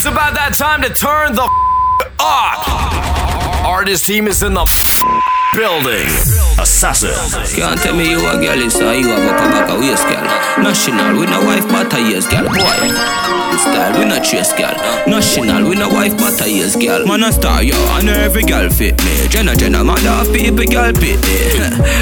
It's about that time to turn the up. Artist team is in the building. Assassin. Can't tell me you a girl, it's how you have a back a waist, girl. National, with no wife, but a years, girl. Boy style, we not chase girl. National, we no wife, but a years girl. Man a star, yo, and every girl fit me. Jenna, Jenna, man of people, girl fit me.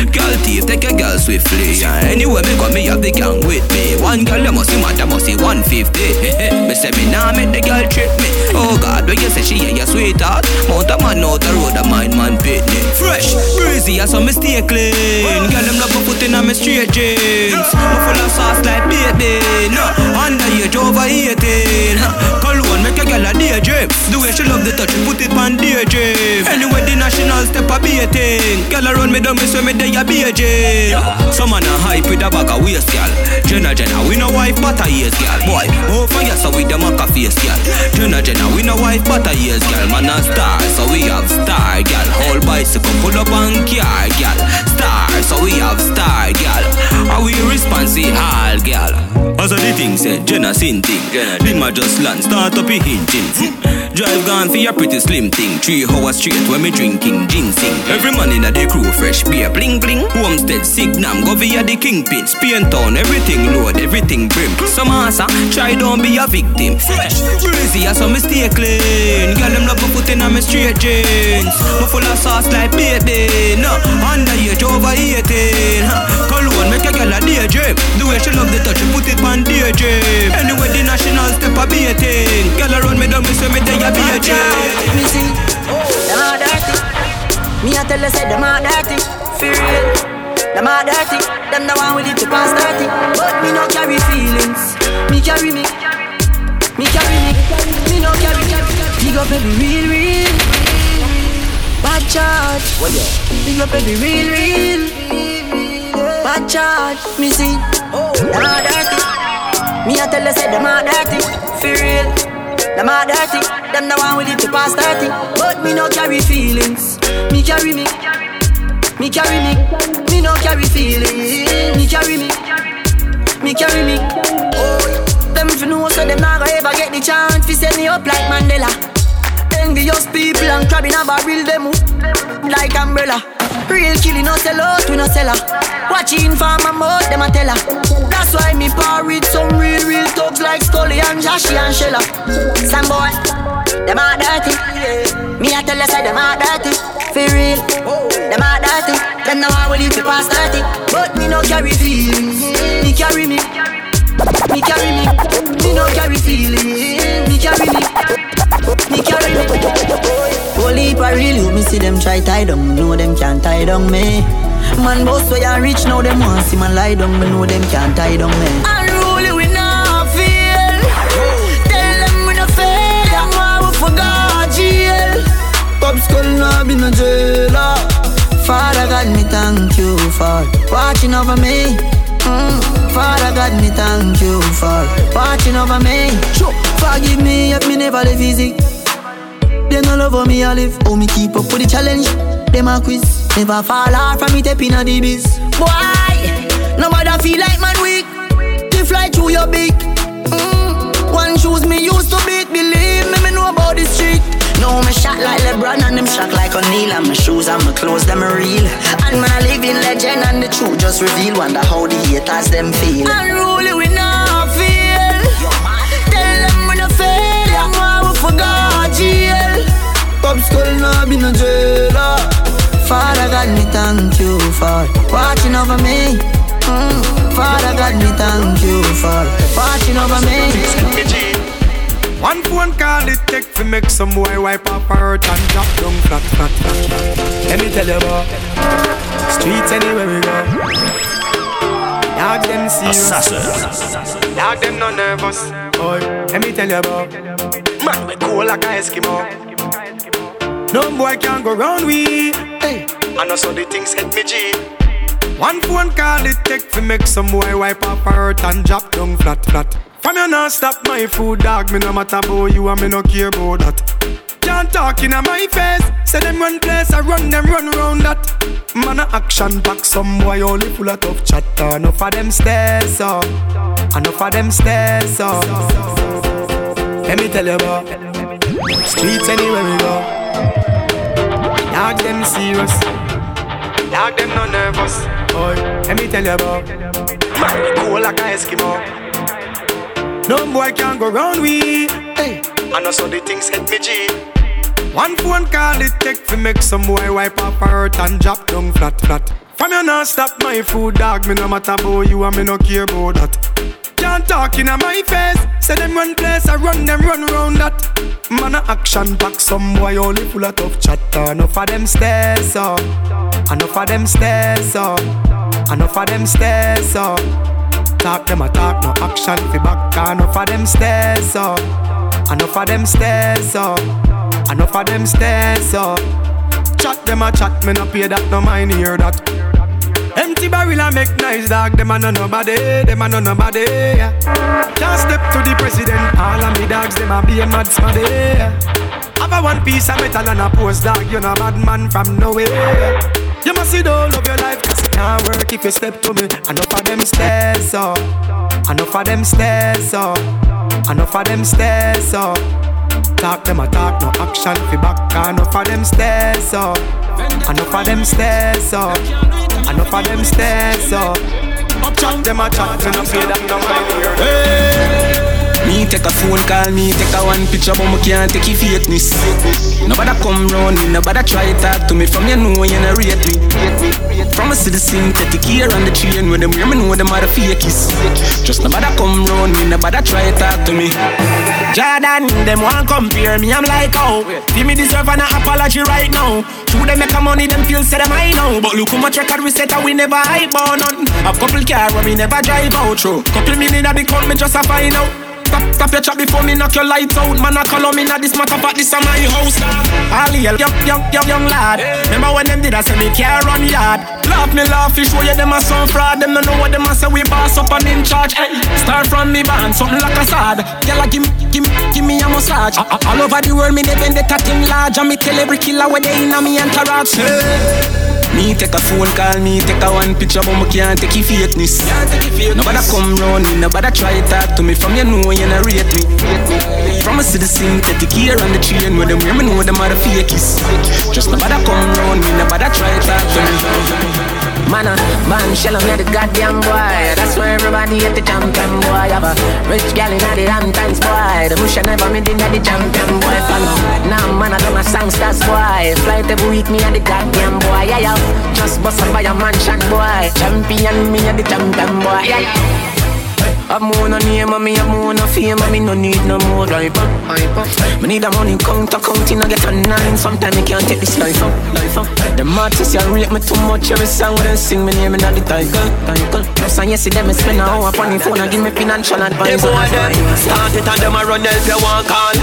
girl thief, take a girl swiftly. Anyway, me got me have the gang with me. One girl, you must see mad, must see 150. me say me nah make the girl trip me. Oh God, when you say she ain't your sweetheart, mount a man out the road, a mind man pit me. Fresh, breezy, I saw me stay clean. Girl, them love in on me straight jeans. Me full of sauce like baby. No, underage over 18 thing. Cologne make a girl a daydream. The way she love the touch, put it on daydream. Anyway, the national step a be a thing. Girl run me down, me say me day a be a gym. Some man a hype with a bag of waist, girl. Jenna Jenna, we no wife but a years, girl. Boy, oh fire so we them a face, girl. Jenna Jenna, we no wife but a years, girl. Man a star, so we have star, girl. Whole bicycle pull up on car, girl. Star, so we have star, girl. Are we responsive, all, girl? As a the thing said, Jenna sin thing. Big just land, start up a engine. Drive gone for your pretty slim thing. Three hours straight when me drinking ginseng. Every man in the crew fresh beer, bling bling. Homestead, Signam, go via the kingpin. Spain town, everything load, everything brim. Some answer, ah, try don't be a victim. Fresh, breezy, I ah, saw me stay clean. Girl, them love me put in on me straight jeans. Me full of sauce like baby. No, ah. under age over 18. Huh. Cologne, make a girl a daydream. The way she love the touch, she put it on daydream. Anyway, the national step a be a thing. Girl around me don't miss me day a be a thing. Me see, them all dirty. Me a tell you say them all dirty. For real, them all dirty. Them the one with it to pass dirty. But me no carry feelings. Me carry me. Me carry me. Me no carry. Big up every real, real. Bad charge. Big up every real, real. Bad charge. Me see, them all dirty. Me a tell you say them are dirty, for real. Them are dirty, them the one with it to pass 30. But me no carry feelings, me carry me. Me carry me, me no carry feelings. Me carry me, me carry me. Oh, them fi know so them not gonna ever get the chance fi set me up like Mandela. Envious people and crab in a barrel them like umbrella. Real killing no sell out, we no sell her. Watching for my mouth, them a tell her. That's why me par with some real, real thugs like Scully and Joshy and Shella. Some boy, them a dirty. Me a tell you say them a dirty. For real, them a dirty. Them know I will live to pass 30. But me no carry feelings. Me carry me. Me carry me. Me no carry feelings. Me carry me. Me carry me. Real you, me see them try tie down, know them can't tie down me. Man boss where you rich now, them want see man lie down, me know them can't tie down me. Unruly we not feel, tell them we not fail, them want we forgot jail. Pop skull now be no jailer. Father God, me thank you for watching over me. Mm. Father God, me thank you for watching over me. Sure. Forgive me if me never live easy. They no love me I live. Oh, me keep up with the challenge. Them a quiz. Never fall off from me tapping a the biz. Boy, nobody feel like man weak. To fly through your beak. Mm. One shoes me used to beat. Believe me, me know about the street. No, me shot like LeBron and them shot like O'Neal. And my shoes and my clothes, them are real. And man, a living legend and the truth just reveal. Wonder how the haters them feel. Unruly we not feel. Tell them we no fail. Them why we forgot jail. Pop skull now be no jailer. Father God, me thank you for watching over me. Mm. Father God, me thank you for watching over me. One phone call it take to make some boy wipe up hurt and drop down flat, flat, flat, flat. Let me tell you about streets anywhere we go. Dog them serious. Dog them no nervous. Boy, let me tell you about man we cool like a Eskimo. No boy can go round we. Hey, and also the things hit me G. One phone call it take to make some boy wipe up hurt and drop down flat, flat. From you not stop my food, dog. Me no matter about you and me no care about that. Can't talk in my face. Say them run place, I run them run round that. Man a action back, some boy only full of tough chatter. Ah, enough of them stairs up, enough of them stairs up. Let me tell you about streets anywhere we go. Dog them serious. Dog them no nervous. Boy, let me tell you about man cool like a Eskimo. No boy can go round we. Hey, I know so the things hit me G. One phone call it take to make some boy wipe up hurt and drop down flat flat. From you not stop my food dog, me no matter about you and me no care about that. Can't talk in my face. Say them run place, I run them run round that. Man a action pack, some boy only full of tough chatter. Enough of them stairs up, enough of them stairs up, enough of them stairs up. Talk them a talk, no action fi back. Enough of them stairs up, enough of them stairs up, enough of them stairs up. Chat them a chat, me no pay that, no mind hear that. Empty barrel and make nice dog. Them a no nobody, them a no nobody. Yeah. Can't step to the president. All of me dogs, them a be a mad smaddy. Yeah. Have a one piece of metal and a post dog. You know bad man from nowhere. You must see all of your life, can't work if you step to me. Enough of them stairs up. Enough of them stairs up. Enough of them stairs up. Talk them a talk, no action fi back. Enough of them stairs up. Enough of them stairs up. Enough of them stairs up. Chat them a chat, me no pay that no mind Hey. Take a phone call, me take a one picture, but me can't take your fakeness. Nobody come round me, nobody try talk to me. From you know you not rate me. From a see the synthetic here on the train when them hear me know them are the fakies. Just nobody come round me, nobody try talk to me. Jordan, them want compare me, I'm like, oh, give me deserve an apology right now. True, they make a money, them feel say them I know. But look how much record we set, and we never hype on none. A couple car where we never drive out through. Couple million I become me just a find out. Stop, stop your chat before me knock your lights out. Man, I call me now this matter, but this is my house. All the young, young, young, young lad. Remember when them did I say me care run yard? Laugh me laugh, fish show you them a some fraud. Them don't know what them a say we boss up and in charge. Hey, start from me band, something like a sad. Girl, give me, give me, give me a massage. All over the world, me they bend the thing large. And me tell every killer where they in a me entourage. Hey. Me take a phone call, me take a one picture, but me can't take your fakeness. Nobody come round me, nobody try talk to me. From you know you not rate me. From a see the synthetic here on the train where them women know them are the fakies. Just nobody come round me, nobody try talk to me. Man, uh, man, shell on the goddamn boy. That's why everybody at the champion boy. Have a rich gal in the damn times boy. The bush never made in the champion boy. Follow. Now, man, I do my songsters boy. Flight every week, me and the goddamn boy. Yeah, yeah. Just bust up by a mansion boy. Champion, me and the champion boy. Yeah, yeah. I'm more no name and me I'm more no fame and me no need no more driver. Me need a money count counting I get a nine. Sometimes I can't take this life up, life up. The artists you rate me too much every song when they sing me name in the title, title. Plus and yes, them spend a hour upon the phone and give me financial advice. They boy them start it and them a run help you one call.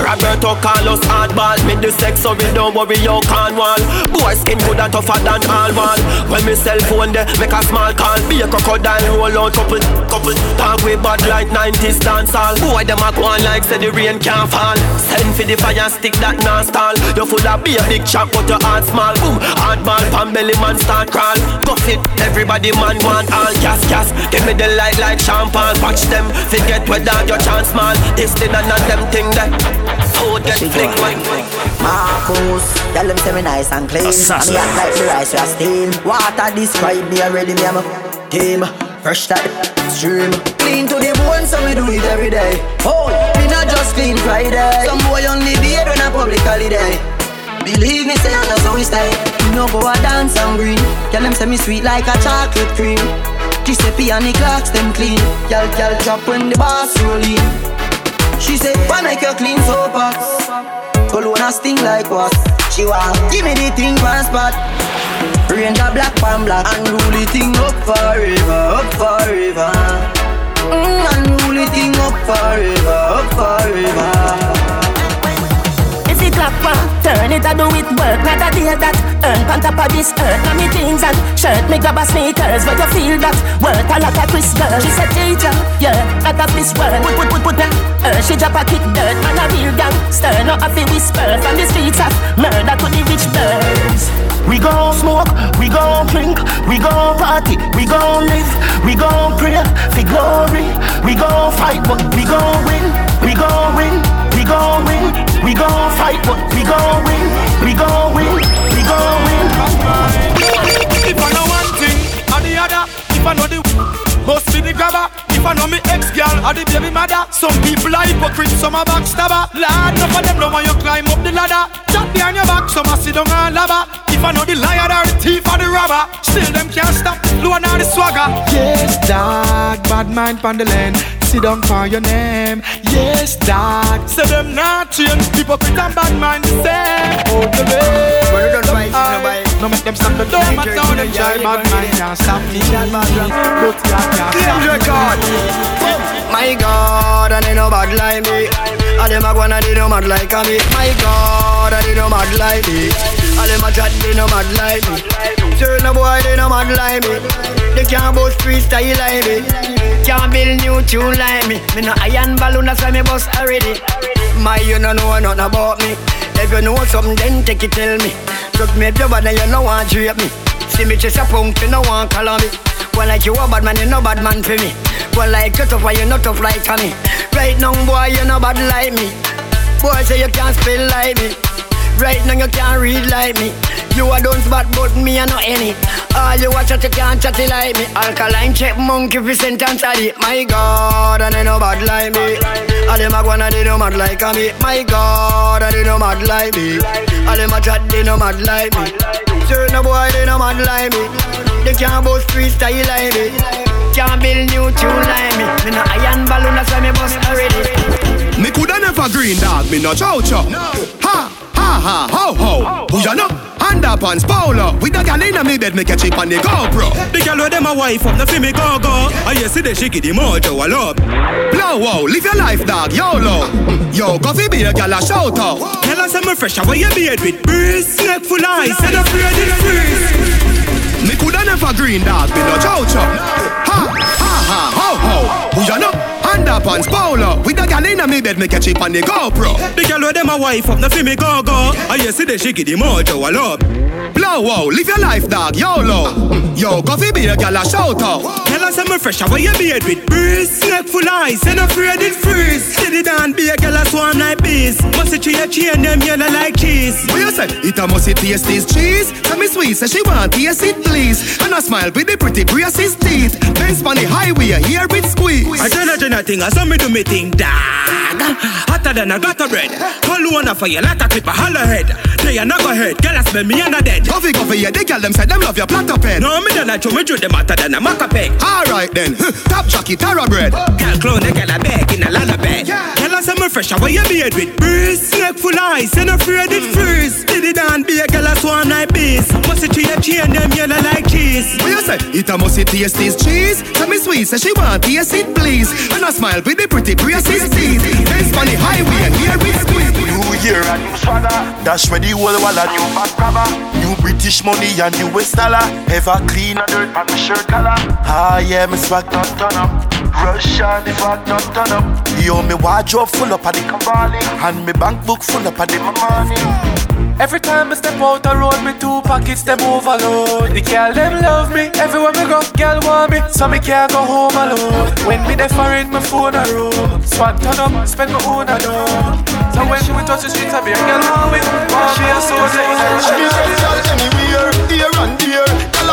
Roberto Carlos hardball. Me the sex so we don't worry you can't wall. Boy skin good and tougher than all wall. When me cell phone there make a small call. Be a crocodile roll out couple, couple. Talk with bad like 90s dancehall Boy, them a go on like say the rain can't fall. Send for the fire stick that non stall. You full of beer, big chop, but your heart small. Boom, hard ball, pan belly man start crawl. Go fit, everybody man want all gas, gas. Give me the light like champagne. Watch them, forget whether your chance small. This thing and not them thing that Food get fling. Marcus, tell them say me nice and clean. Assassin. And me act like the rice we steam. Water describe me already, me am a team Fresh that stream Clean to the bone, so we do it every day. Oh, we not just clean Friday. Some boy only beard on a public holiday. Believe me, say that's how we stay You no go a dance and green. Tell them say me sweet like a chocolate cream. Giuseppe and the clocks, them clean. Girl, girl, drop when the boss roll in. She say, why make you clean so pots? Cologne a sting like what? She want give me the thing one spot Range a black pan black Unruly thing up forever, up forever. Mm, Unruly thing up forever, up forever. If it clock one, turn it I do it work. Not a day that earn on top of this earth. Now me jeans and shirt, me grab a sneakers. But you feel that worth a lot of Chris girl She said teacher, yeah, not of this world. Put, put, put, put that her She drop a kick dirt, man a real gangster Not a fi whisper. From the streets of murder to the rich birds we gon' smoke, we gon' drink, we gon' party, we gon' live, we gon' pray for glory. We gon' fight, but we gon' win, we gon' win, we gon' win, we gon' fight, but we gon' win, we gon' win, we gon' win. If I know one thing or the other, if I know the most, be the grabber. Some people are hypocrites, some are backstabber. Lord, enough of them don't you climb up the ladder. Chat behind your back, some are sit down and lava. If I know the liar or the thief or the robber, still them can't stop the flow and the swagger. Yes, dog, bad mind pon the land. Sit down for your name. Yes, dog. Say them not change. Hypocrite and bad mind the same. Hold the way. Well, don't buy it, no buy it. No make them stop the door, but now them try bad mind can't stop me. But yeah, can't stop me. My God, and they no bad like me. All them a gonna they no mad like me. My God, and they no mad like me. All them a chat they no mad like me. Certain boy they no mad like me. They can't boast freestyle like me. Can't build new tune like me. Me no iron balloon that's why me bust already. My you no know nothing about me. If you know something then take it tell me. Look me your body you no want drape me. See me chase a punk you no want call me. Well like you a bad man you no bad man for me. Well like you tough why you not tough like me. Right now boy you no bad like me. Boy say you can't spell like me. Right now you can't read like me. You a don't spot but me a no any. All you watch out you can't chat like me. Alkaline check monkey fi sentence at it. My God, and they no bad like me. All them a gonna they no mad like me. My God, and they no mad like me. All them a chat they no mad like me. Certain boy they no mad like me. They can't boast freestyle like me. Can't build new tune like me. Me no iron balloon that's why me bust already. Me coulda never green dog, me no chow chow. Ha, ha, ha, ho, ho. Know? Underpants, polo. With the gal inna me bed, me catch it on the GoPro. The girl with them a wife up, no fi me go go. Ah, I hear see the she give the mojo a love. Blow wow, live your life, dog, YOLO. Yo, go fi be a gal a shout out. Tell us I'm fresh, how you beard with breeze, neck full eyes, and afraid it freeze. Me coulda never green dog, Underpants, polo. With the gal inna me bed, me catch it on the GoPro. The girl with them a wife up, no fi me go go. I hear see the she give the mojo a love. Blow wow, live your life, dog, YOLO. Yo, go fi be a gal a shout out. Tell us I'm fresh, how you beard with breeze, neck full eyes, and afraid it freeze. The down, be a girl a swarm like bees. Must see a chain them yellow like cheese. What you say? It a must taste this cheese. Tell me sweet, say she want taste it, please. And I smile with the pretty braces teeth. Benz on the highway, hear it squeeze. I tell her Jenna thing, I saw me do me thing, dog. Hotter than a gutter bread. Call one for you like a clip, a holler head. They are not go head, girl, I smell me and a dead. Coffee, coffee, yeah, they girl them say them love your platter pen. No, me don't like you, me do them hotter than a maca peg. Alright then, top jockey, bread. Girl, clone, a girl, a bag in a lullaby. Tell us I'm fresh, how you beard with breeze. Neck full ice, and afraid it mm. freeze. Did it down, be a girl, a swan like bees. Must see a chain, them yellow like cheese. What you say? It a must taste this cheese. Tell me sweet, say she want taste it, please. And I smile with the pretty braces teeth. Benz on the highway, hear we squeeze. Year and new swagger. Dash where the whole wall a new back grabber. New British money and new West dollar. Ever clean a dirt on the shirt collar. Ah yeah, me swag not turn up. Russian the swag not turn up. Yo, me wardrobe full up of the Cavalli. And me bank book full up of the money. Every time I step out the road, me two pockets them overload. The girl them love me, everywhere me go, girl want me, so me can't go home alone. When me there it, my phone a room. Swan turn up, spend my own a. So when we touch the streets, I be a girl want me. Soldier in her She a girl anywhere, here and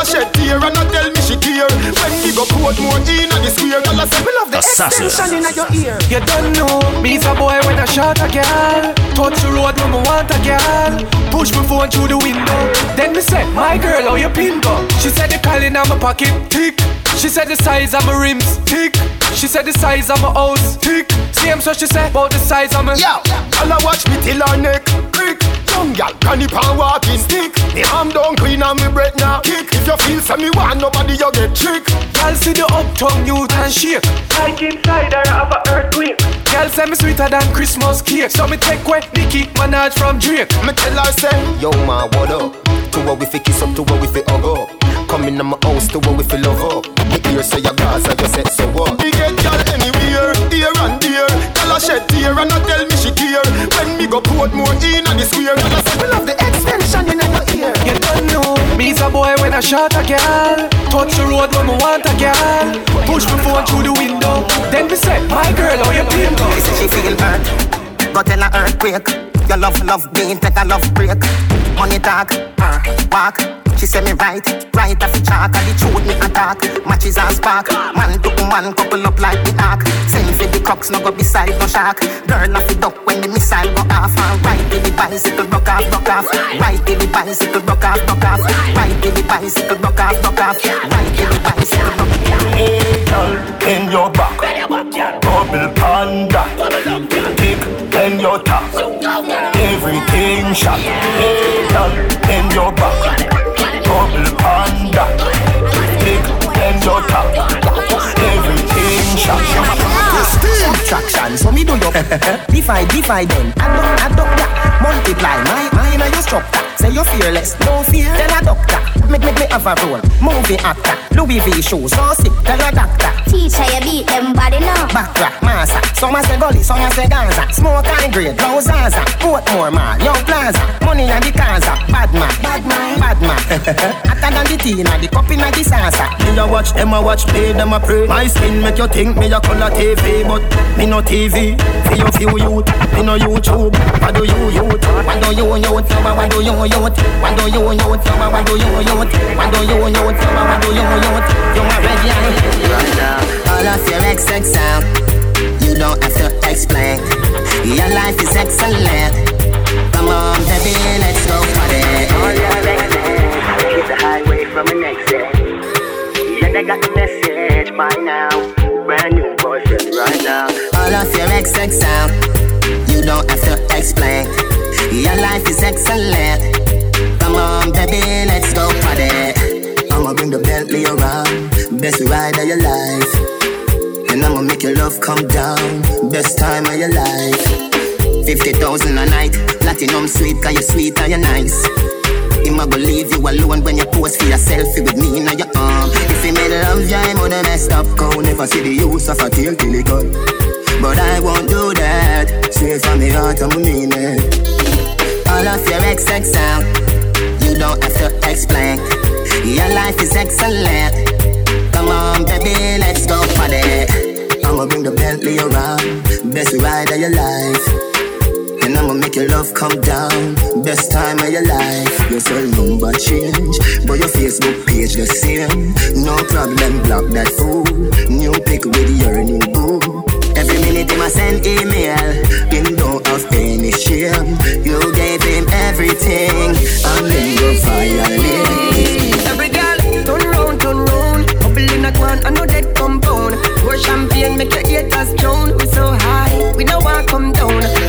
shed tear and a tell me she care. When we go put more in a the square, girl a say we love the Assassin. extension in your ear. You don't know, me's a boy when I shot a girl. Touch the road when me want a girl. Push my phone through the window. Then me say, my girl, how you pin go? She said the calling on my pocket, tick. She said the size of my rims, tick. She said the size of my house, tick. Same so she said about the size of my Yo, girl a watch me till her neck creak. Young girl, granny pan walking stick. Me arm down clean and me breath now kick. If you feel say me want nobody, you get trick. Girl see the uptown youth and shake. Like inside her have a earthquake. Girl say me sweeter than Christmas cake. So me take away Nicki Minaj from Drake. Me tell her say, Yo, man, what up? To what we fi kiss up, to what we fi hug up. Come in my house, to what we fi love up. Me ear say your grass, I just said so what? me get girl anywhere, here and there. Girl a shed tear and a tell me she care. When me go put more in a the square, girl a say we love the extension in your ear. You don't know, me's a boy when I shot a girl. Touch the road when me want a girl. Push my phone through the window. Then me say, my girl, how you pin go? She say she feel hurt. Go tell her earthquake. Your love, love being take a love break. Money talk, uh, walk. She say me right, right off the chalk. And the truth me attack. Matches and spark. Man to man couple up like the ark. Same for the crooks, no go beside no shark. Girl off the duck when the missile go off. And right till the bicycle broke off, broke off. Right till the bicycle broke off, broke off. Right till the bicycle broke off, broke off. Right till the bicycle broke off. Hey, in your back. Bubble panda. Tick, in your top. Everything shot. Hey, in your back. Bubble panda. In your top. Everything shot. Subtraction, so me do your divide, divide them. Add up, add up that. Multiply my mind and your structure. Say you're fearless, no fear. Tell a doctor, make make me have a role. Movie actor, Louis V shoes, so sick. Tell a doctor. Teacher, you beat them body now. Backtrack, massa. Some a say gully, some a say Gaza. Smoke and grade, no Zaza. Portmore man, Young Plaza. Money and the Kaza. Bad man, bad man, bad man. Hotter than the tea, the cup in the salsa. Me a watch them a watch, play them a pray. My skin make you think me a color TV, but me no TV. For you few youth, me no YouTube. What do you youth? What do you youth? What do you youth? What do you youth? What do you youth? What do you youth? What do you youth? You a red right now. All of your XX sound, uh, you don't have to explain. Your life is excellent. Come on, baby, let's go party. All your exes, hit the highway from an exit. Yeah, they got the message by now. Brand new right now. All of your XX sound, you don't have to explain. Your life is excellent. Come on, baby, let's go party. I'ma bring the Bentley around, best ride of your life. And I'ma make your love come down, best time of your life. 50,000 a night, platinum sweet, cause you sweet and you nice. Him a go leave you alone when you pose for your selfie with me in your arm. Uh. If he made love, yeah, I'm on the messed up cow. Never see the use of a tail till he gone. But I won't do that. Straight from the heart, I'm mean it. All of your XX out. you don't have to explain. Your life is excellent. Come on, baby, let's go party. I'ma bring the Bentley around, best ride of your life. And I'ma make your love come down. Best time of your life. Your cell number change, but your Facebook page the same. No problem, block that fool. New pic with your new boo. Every minute him a send email. Him don't have any shame. You gave him everything, and then you violate. Every girl, turn round, turn round. In a can, I know that compound. Pour champagne, make your haters drown. We so high, we know want come down.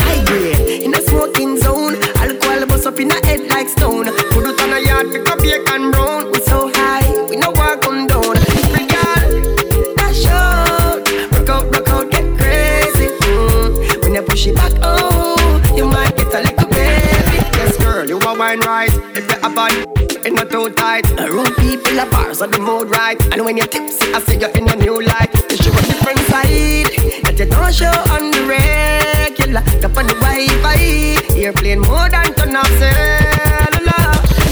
Up in a head like stone. Put it on a yard, pick up bacon and brown. We so high, we know want come down. Every girl, dash out. Rock out, rock out, get crazy. Mm. When you push it back, oh, you might get a little baby. Yes, girl, you are wine right. If you have body, not too tight. Around people are bars on the mood right. And when you're tipsy, I see you in a new light You show a different side That you don't show on the regular. Up on the Wi-Fi Airplane more than turn off cellular.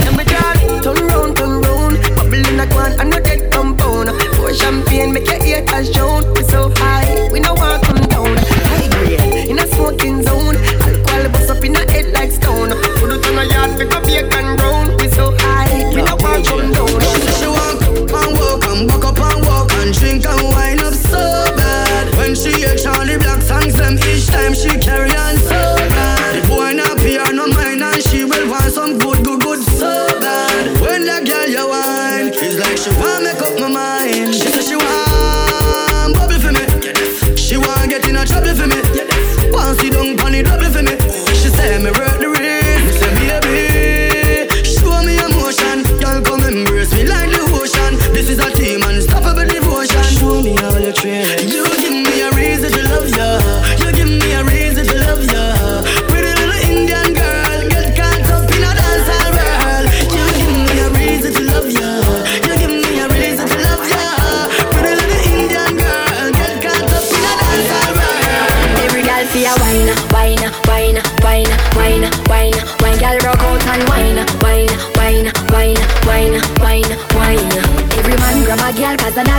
Let me girl, turn round, turn round. Bubble in a can, I know that compound Pour champagne, make your haters drown We so high, we know want come down. High grade, in a smoking zone. Alcohol bust up in a head like stone. Put it on a yard, pick up bacon brown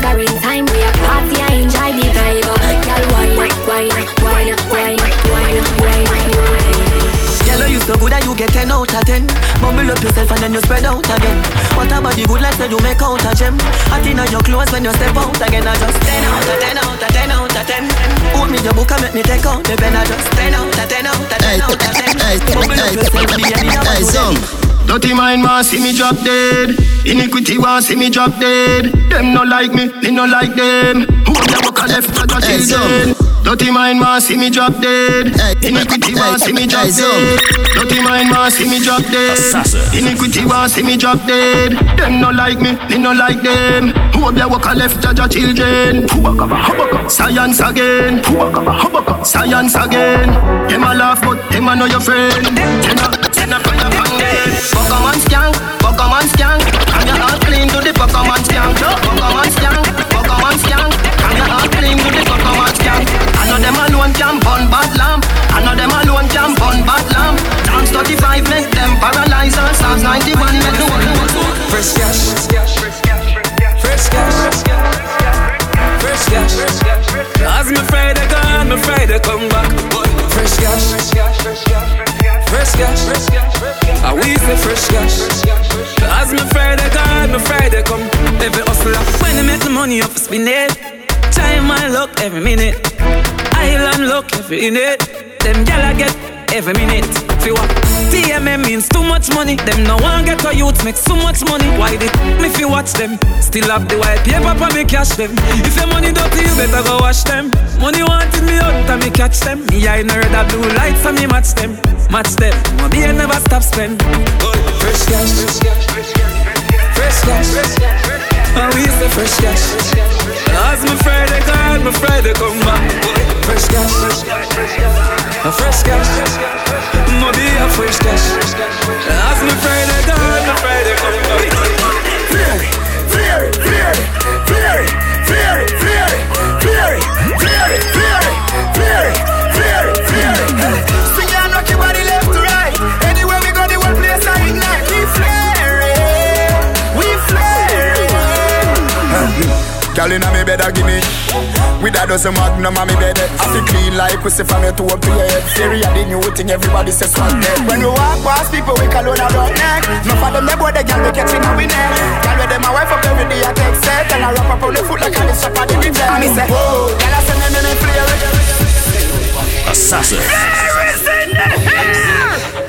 girl 'cause the time we a party and enjoy the vibe. Girl wine, wine, wine, wine, wine, wine, wine. Girl, you so good at you get 10 out of 10. Bubble up yourself and then you spread out again. What about the good life that you make out of gem? Hot in your clothes when you step out again. I just 10 out of 10 out of 10 out of 10. Hold me your book and make me take out the pen. I just 10 out of 10 out of 10 out of 10. Bubble up yourself, be any number. Hey, some. Dirty mind want see me drop dead. Iniquity want see me drop dead. Them no like me, me no like them. Who the walk left for the children? Dirty mind want see me drop dead. Iniquity want see me drop dead. Dirty mind want see me drop dead. Iniquity want see me drop dead. Them no like me, me no like them. Who the walk left for the children? Science again. Science again. Them a laugh, but them a know your friend. Send a fire from them. Pokemon skank, Pokemon skank. I'm your all clean to the Pokemon skank. Pokemon skank, Pokemon skank. I'm your all clean to the Pokemon skank. I know them alone can burn bad lamp. I know them alone can burn bad lamp. Dance 35 make them paralyze us. Stars 91 make the world. Fresh cash, fresh cash, fresh cash. As me Friday gone, me Friday come back. Fresh cash, fresh cash, fresh cash. I we say fresh cash. As me Friday God, me Friday come. Every hustler, when they make the money off, spin it. Time my luck every minute. Island luck every minute. Them gal I get every minute. Feel what? TMM means too much money. Them no one get a youth make so much money. Why did me fi watch them? Still have the white paper for me cash them. If your money dirty, you better go wash them. Money wanted me out, and me catch them. Me I know red blue lights, and me match them. Match them. My beer never stop spend. Fresh cash. Fresh cash. Fresh cash. Fresh cash. And we say fresh cash. As my Friday God, my Friday come back. Fresh cash. A fresh cash. My beer a fresh cash. As my Friday God, my Friday come back. Fear it, fear it, Girl inna me bed a gimme. With a dozen magnum on me bed eh. I feel clean like pussy from your toe up to your head eh. Theory a the new thing everybody says swag dead When we walk past people we call on our neck. Enough of them they boy the girl we catching on we neck. Girl with them a wife up every day I take set And I wrap up on the foot like a this shop at the DJ Me say whoa Girl I say me me me flare eh. it Assassin.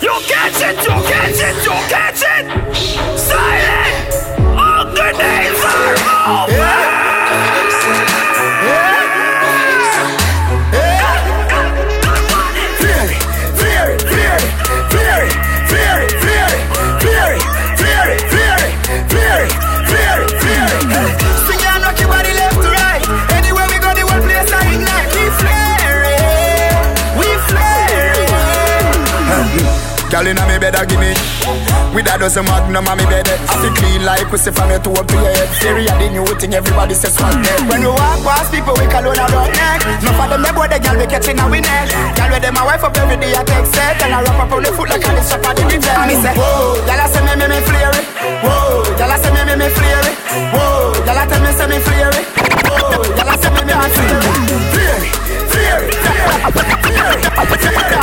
You catch it, you catch it, you catch it Girl inna me bed a gimme. With a dozen magnum on me bed eh. I feel clean like pussy from your toe up to your head Theory a the new thing everybody says swag dead When we walk past people we call on a rock neck Enough of them they boy the girl we catching a we neck Girl with them a wife up every day I take set And I wrap up on the foot like a this shop at the DJ Me say whoa Girl I say me me me flare it. Whoa Girl I say me me me flare it. Whoa Girl I tell me say me flare it. Whoa Girl I say me me me flare it. Flare it Flare it Flare it Flare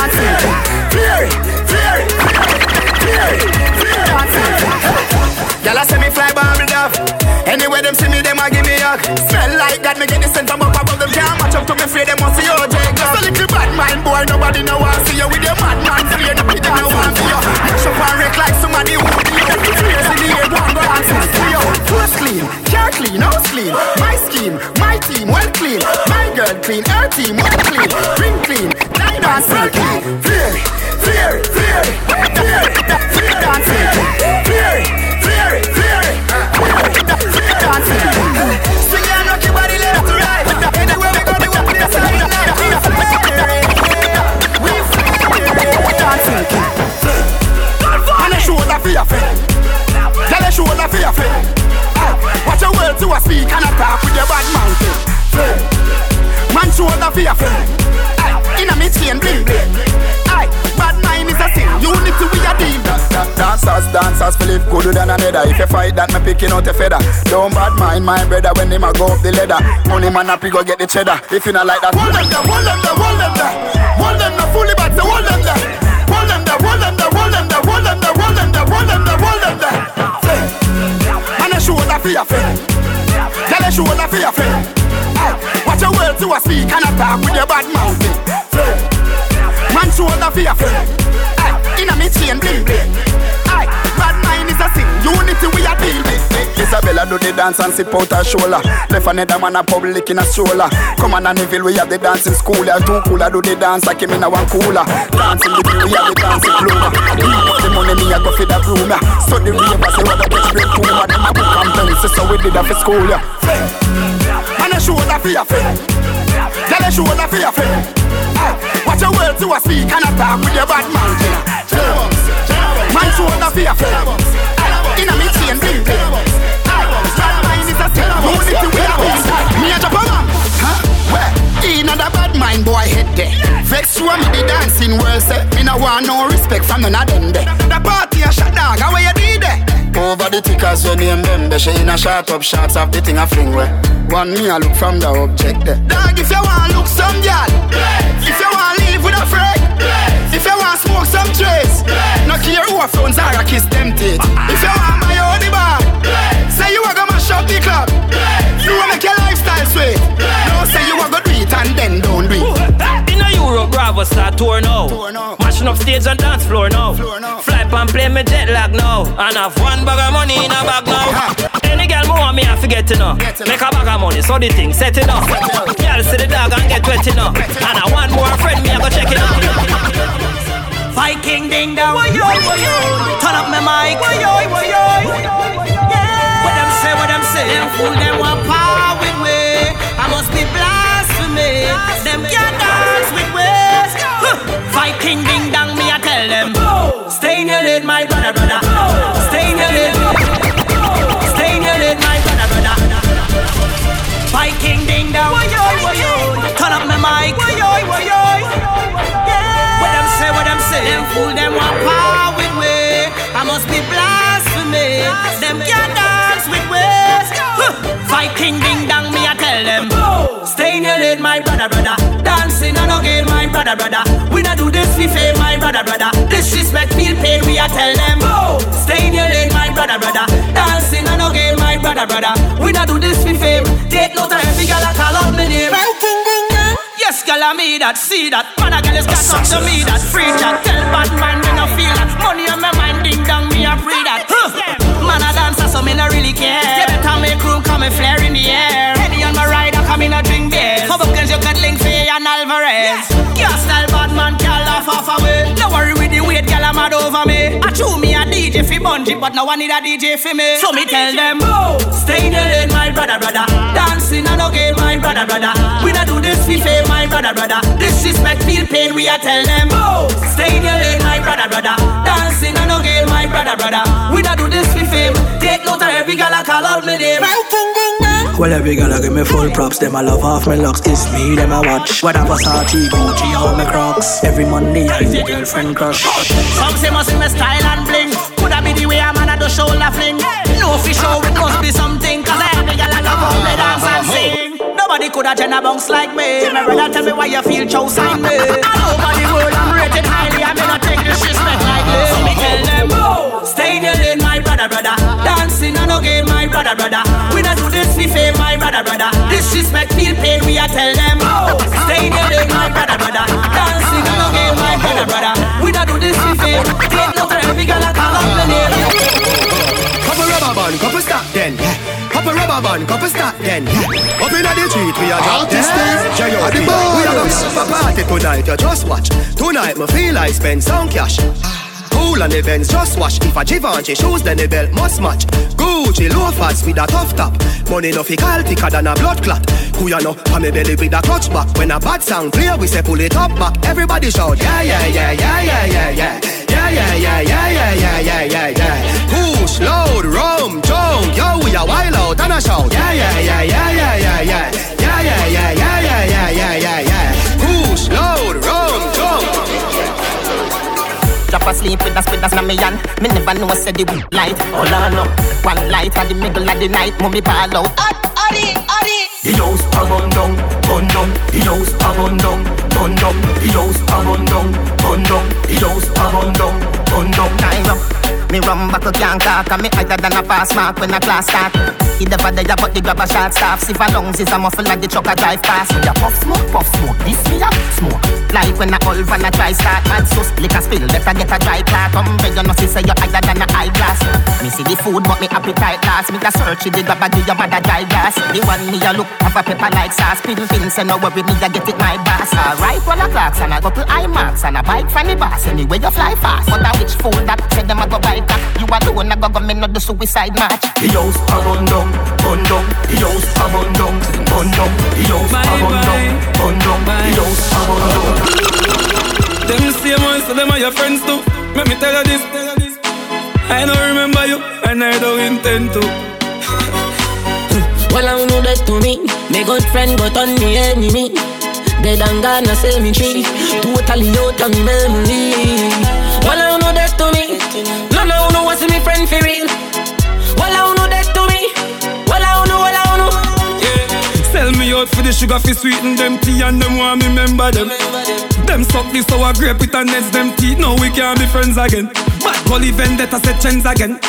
Y'all say me fly bomb enough. Anyway, them see me, them a give me hug. Smell like God, me get the scent from up above them. Can't match up to me, fear them must see you, Jake. So little bad mind boy, nobody know want see you with your mad man fear. Nobody know want see you. Mash up and wreck like somebody who be you. Crazy the air, one go and see you. Clothes clean, car clean, house clean. My scheme, my team, well clean. My girl clean, her team, well clean. Ring clean, line and smell one another. If you fight that, me picking out a feather. Don't bad mind my brother when him a go up the ladder. Money man up, you go get the cheddar. If you not like that, hold them there, hold them there, hold them there, hold them there, fully back, hold them there, hold them there, hold them there, hold them there, hold them there, hold them there, hold them there, hold them there. And I. Tell I show that fear, fear. Watch your words you a speak and attack with your bad mouth. Man show that fear, fear. Inna me chain bling bling. Is a sin. Unity we a deal with. Isabella do the dance and sip out her shoulder. Left another man a public in a stroller. Come on and Neville, we have the dancing school. Yeah, two cooler do the dance like him in a one cooler. Dancing the we have the dancing clover. The money me a go for the room. Yeah. Study ravers, say what I get break to me. Them a book and pencil, so we did that for school. Yeah. Man a shoulder for your friend. Tell a shoulder for your friend. Watch your words to a speak and a talk with your bad man. Man shoulder for your friend. Inna me chain, bling bling. Bad mind is a sin. Unity we a beat. Me a Japan. Huh? Where? Inna the bad mind boy head there. Vex you me the dancing world say. Me no want no respect from none of them there. The party a shot dog. How you did there? Over the tickers your name them. She in a shot up shots of the thing a fling where. One me a look from the object there. Dog if you want look some girl. If you want live with a friend. If you want smoke some trace. No care who a phones are a kiss them teeth. If you want my own bar. Say you a go mash up the club. You wanna make your lifestyle sweet. No say you a go do it and then don't do it. In a Europe, Bravo start tour now. Mashing up stage and dance floor now. Fly and play me jet lag now. And I have one bag of money in a bag now. Any girl more want me, I forget to know. Make a bag of money, so the thing set it up. Girl see the dog and get wet enough. And I want more friend, me I go check it out. Viking ding dong. Turn up my mic. What them say, what them say. Them fool them want Viking ding dong, me I tell them. Stay in your lane, my brother, brother. Stay in your lane. Stay in your lane, my brother, brother. Viking ding dong. Turn up my mic. What them say, what them say. Them fool them want power with way. I must be blasphemy. Them can't dance with ways. Viking ding dong, me I tell them. Stay in your lane, my brother, brother. Brother, brother. We not do this for fame, my brother, brother. Disrespect, feel pain, we I tell them. Stay in your lane, my brother, brother. Dancing on again, my brother, brother. We not do this for fame. Take no time, every girl I call out my name. Yes, girl, I me that, see that. Man, a girl is got up to me that, free that. Tell bad man, me no feel that. Money on my mind, ding dong, me a free that. Huh. Man, a dancer, so me no really care. You better make room, come and flare in the air. Henny on my rider, come in a drink beers. How about you could link for and Alvarez? Your style, bad man, can't laugh off away. Don't worry with the weight, girl, I'm mad over me. I chew me a DJ for bungee, but now I need a DJ for me. So me tell them, stay in the lane, my brother, brother. Dancing and okay, my brother, brother. We not do this for fame, my brother, brother. Disrespect, feel pain, we are tell them, stay in the lane, my brother, brother. Dancing and okay, my brother, brother. We not do this for fame. Take note of every girl I call out my name. Well, every girl I give me full props. Them I love half my locks. It's me, them I watch. Whether Versace, Gucci, or my Crocs. Every Monday I have a girlfriend crush. Some say must be my style and bling. Could I be the way a man a do shoulder fling? No for sure, it must be something. Cause I have a girl I love how they dance and sing. Nobody could have gender bounce like me. My brother tell me why you feel chosen me. All over the world I'm rated highly. I may not take disrespect lightly. So me tell them, oh, stay in your lane, my brother, brother. Dancing and okay, my brother, brother. We not do this for fame, my brother, brother. Disrespect, feel pain, we are tell them. Stay in your lane, my brother, brother. Dancing and okay, my brother, brother. We not do this for fame. Take no time, every girl I call out the name. Couple rubber band, couple stop then. Yeah. Couple rubber band, couple stop then. Yeah. Up inna the street, we are drop Artist dead. Steve, J.O.P. at the We are gonna have a party tonight. You just watch. Tonight, me feel like spend some cash. Cool on the just wash. If a Givenchy shoes, then the belt must match. Gucci loafers with a tough top. Money no fi call thicker than a blood clot. You know? On me belly with a clutch back. When a bad sound play, we say pull it up back. Everybody shout, yeah, yeah, yeah, yeah, yeah, yeah, yeah. Yeah, yeah, yeah, yeah, yeah, yeah, yeah, yeah, yeah. Push, load, rum, junk. Yo, we a wild out and a shout. Yeah, yeah, yeah, yeah, yeah, yeah, yeah. Yeah, yeah, yeah, yeah, yeah, yeah, yeah, Drop asleep with a spit that's me on. Me never know said the weak light. Hold on up. One light at the middle of the night. Mommy ball out. Adi, adi. The house a run down, run down. The house a run down, run down. The house a run down, run down. The house a run down, run down. Time up. Me rum buckle can't talk. And me higher than a pass mark when a class start. He never there, but the grab a shot staff. See for lungs is a muffle like the truck a drive past. Me a puff smoke, puff smoke. This me a smoke. Like when a old van a try start. Mad sus, liquor spill, better get a dry cloth. Come beg you know see say you higher than a eyeglass. Me see the food, but me appetite last. Me the search the grab a give your mother dry gas. The one me a look have a pepper like sauce. Pin pin say no worry me a get it my boss. Alright, a clocks and a couple eye marks and a bike from the boss. Anyway you fly fast, but a which fool that said them a go bite that. You alone a go go me not the suicide match. The house a run down down, bun down, the house a bun down, bun down, the house a bun down, bun down, the house a bun down. Them same ones, so them are your friends too. Let me tell you this. I don't remember you, and I don't intend to. well, I know that to me. My good friend, but on me enemy. Dead and gone, I say me tree. Totally out of memory. Well, I know that to me. No, no, no, what's me friend for real? Well, I know that to me. Well, I know, well, I know. Yeah. Sell me out for the sugar fi sweeten them tea and them want me remember them. Them suck this sour grape with a nets them teeth. No, we can't be friends again. Bad gully vendetta set chains again.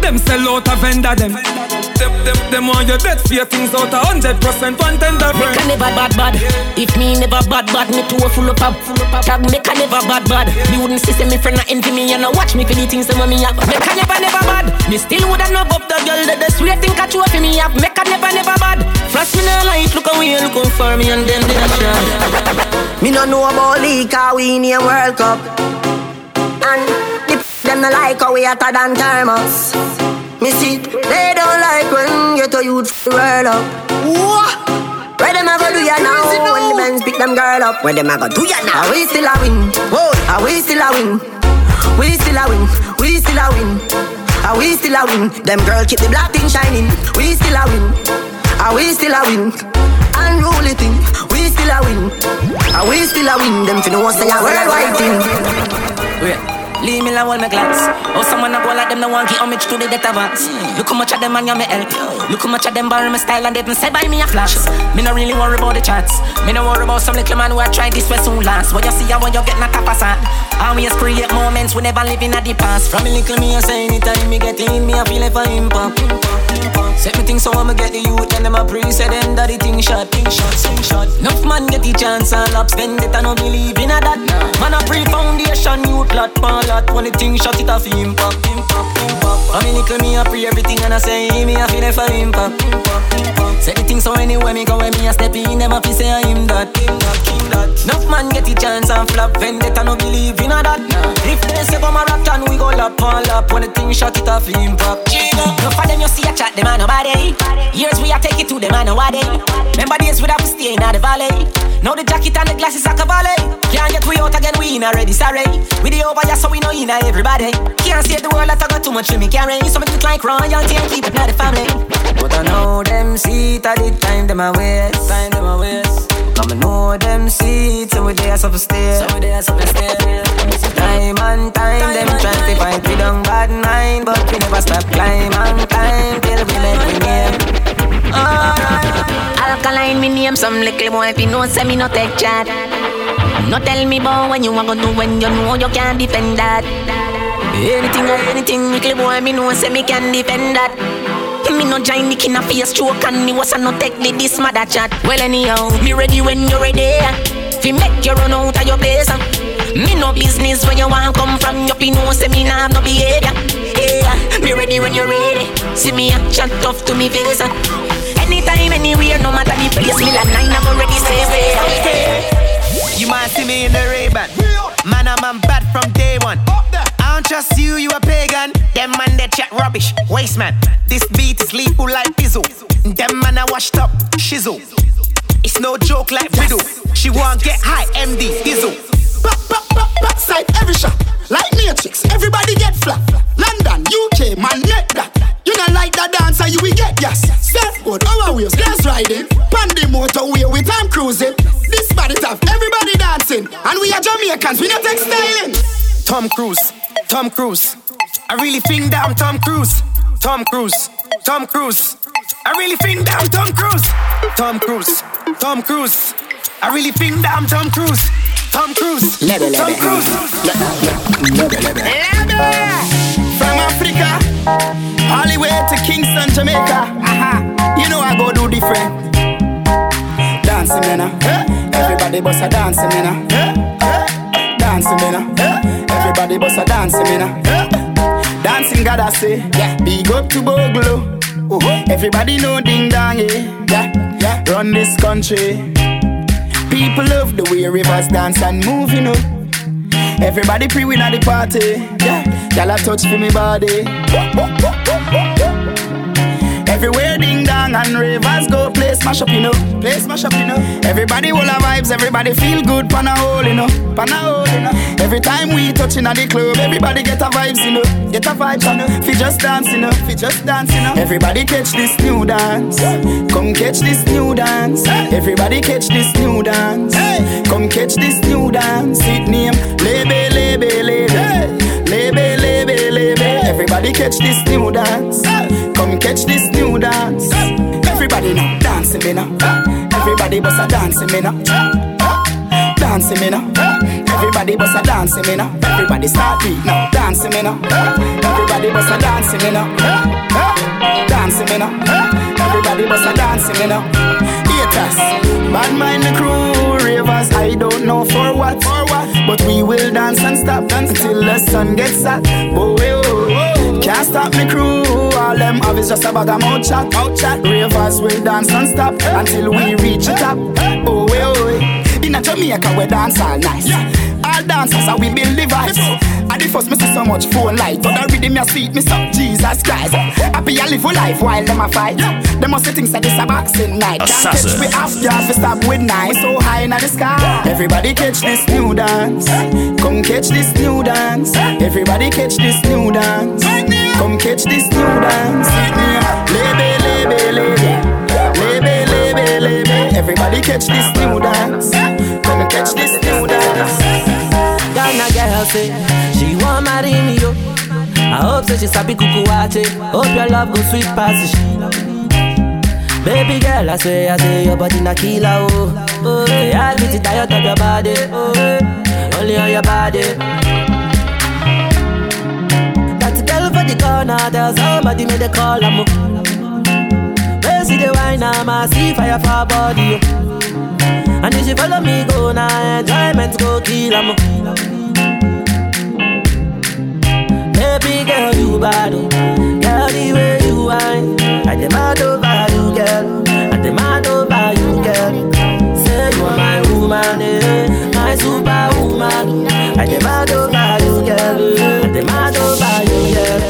Them sell out a vendor them. Them, them, them want your dead fear things out a hundred percent one tender friend. Make a never bad bad. If me never bad bad, me too full of pop. Tag make a never bad bad. Me wouldn't see say me friend a envy me and a watch me for the things that me have. Make a never never bad. Me still woulda know up the girl that the sweet think I true for me have. Make a never never bad. Flash me no light, look away, look out for me and them did a try. Me no know about league, cause we in a World Cup. And the them no like how we hotter than thermos. Me see, they don't like when get a youth world up. What? Where them a go do ya now? When the men pick them girl up, where them a go do ya now? Are we still a win? Oh, are we still a win? We still a win. We still a win. Are we still a win? Them girl keep the black thing shining. We still a win. Are we still a win? Unruly thing. We still a win. Are we still a win? Them finna want say a worldwide thing. Wait. Leave me alone, my glance. Oh, someone a go like them, no one give homage to the data box. Look how much of them and you me help. Look how much of them borrow my style and didn't say buy me a flash. Me no really worry about the chats. Me no worry about some little man who I try this way soon last. When you see how when you get not a passat. Always create moments we never live in at the past. From me little me I say anytime me get in, me I feel like for impact. Set me things so I'ma get the youth and them a pre say them that the thing shot, thing shot, thing shot. Enough man get the chance and laps, then that I no believe in a that. Man a pre foundation, youth lot, pan lot. When the thing shot it a off impact, impact, impact. I mean little me a pre everything and I say me a feel for impact, impact, impact. Say the thing so anywhere me go when me a step in, them a fi say I him that, him that, him that. Enough man get the chance and flop, I no believe in a that. If they say come a rock and we go lap on lap, when the thing shot it a off impact. Enough of them you see a chat, them a nobody. Years we a take it to them a nobody. Remember days we have stay in the valley. Now the jacket and the glasses are cavalry. Can't get we out again, we in already sorry. We the over just so we know in everybody. Can't save the world, I got too much to me carry. So me think like royalty and keep it not the family. But I know them see at the time them a waste. Time them a waste. Come I know them it, so we there so stay. So we there so stay. Time and time, them try to fight we don't bad mind, but we never stop climb and climb till we make we name. Alright. Alkaline me name some little boy if you know say me no take chat. No tell me about when you want to do when you know you can't defend that. Anything or anything, little boy, me know say me can defend that. Me no join the king of face stroke and me was a no take the this mother chat. Well anyhow, me ready when you're ready. Fi make you run out of your place. Me no business where you want come from. You fi know say me nah have no behavior. Yeah, me ready when you're ready. See me a chat tough to me face. Anytime, anywhere, no matter the place, me like nine, I'm already safe. You might see me in the Ray-Ban. Man, I'm, I'm bad from day one. I don't trust you, you a pagan. Them man, they chat rubbish. Waste man. This beat is lethal like Bizzle. Them man, I washed up. Shizzle. It's no joke like riddle. She want get high, MD, Dizzle. Back, back, back, backside every shot. Like Matrix, everybody get flat. London, UK, man, net that. You not like that dancer, you will get gas. Surfboard, our wheels, glass riding. Pandy motorway with time cruising. This body tough, everybody dancing. And we are Jamaicans, we not take styling. Tom Cruise, Tom Cruise. I really think that I'm Tom Cruise. Tom Cruise, Tom Cruise. I really think that I'm Tom Cruise. Tom Cruise, Tom Cruise. I really think that I'm Tom Cruise. Tom Cruise, Lebe, Tom lebe. Cruise. Lebe, lebe. From a Jamaica. Uh-huh. You know I go do different. Dancing, man. Uh. Everybody bust a dancing, man. Uh. Dancing, man. Everybody bust a dancing, man. Uh. Dancing, God, I say. Yeah. Big up to Bogle. Uh-huh. Everybody know ding dong, yeah. yeah. Yeah. Run this country. People love the way rivers dance and move, you know. Everybody pre-win at the party. Yeah, y'all touch for me body. Everywhere ding dong and ravers go play smash up, you know. Play smash up, you know. Everybody will have vibes, everybody feel good, pan a hole, you know. Pan a hole, you know. Every time we touching at the club, everybody get a vibes, you know. Get a vibes, you know. Fi just dance, you know. Fi just dance, you know. Everybody catch this new dance. Come catch this new dance. Everybody catch this new dance. Come catch this new dance. It name. Lebe, Lebe, Lebe. Everybody catch this new dance. Come catch this new dance. Everybody now dancing me now. Everybody bust a dancing me now. Dancing me now. Everybody bust a dancing me now. Everybody start beat now. Dancing me now. Everybody bust a dancing me now. Dancing me now. Everybody bust a dancing me now. Haters, bad mind the crew, ravers. I don't know for what, for what, but we will dance and stop dance until the sun gets hot. Boy, oh, can't stop me crew. All them have is just a bag of mouth chat, mouth chat. Ravers will dance and stop until we reach the top. Oh, oh, in a Jamaica we dance all night. All dancers are we build the vibes. First me see so much phone light, but the rhythm ya sweet me so Jesus Christ. Happy I live a life while them a fight. Them must say things that this a boxing night. Can't catch Assassin. me off guard fi stop with night. So high in the sky. Everybody catch this new dance. Come catch this new dance. Everybody catch this new dance. Come catch this new dance. Lebe, lebe, lebe. Lebe, lebe, lebe. Everybody catch this new dance. Come catch this new dance. Ghana girl say she want marry me yo. I hope say she sabi kuku wache. Hope your love go sweet past. Baby girl, I say, I say your body na killer oh. Oh, yeah, I get it tired of your body. Oh, only on your body. That girl for the corner, tell somebody make the call I'm Where see the wine, I'm a see fire for her body. Oh. And if you follow me, go now, enjoyment go kill 'em. Baby girl, you bad, oh. girl, the way you whine. I demand over you, girl. I demand over you, girl. Say you are my woman, eh, my superwoman. I demand over you, girl. I demand over you, girl.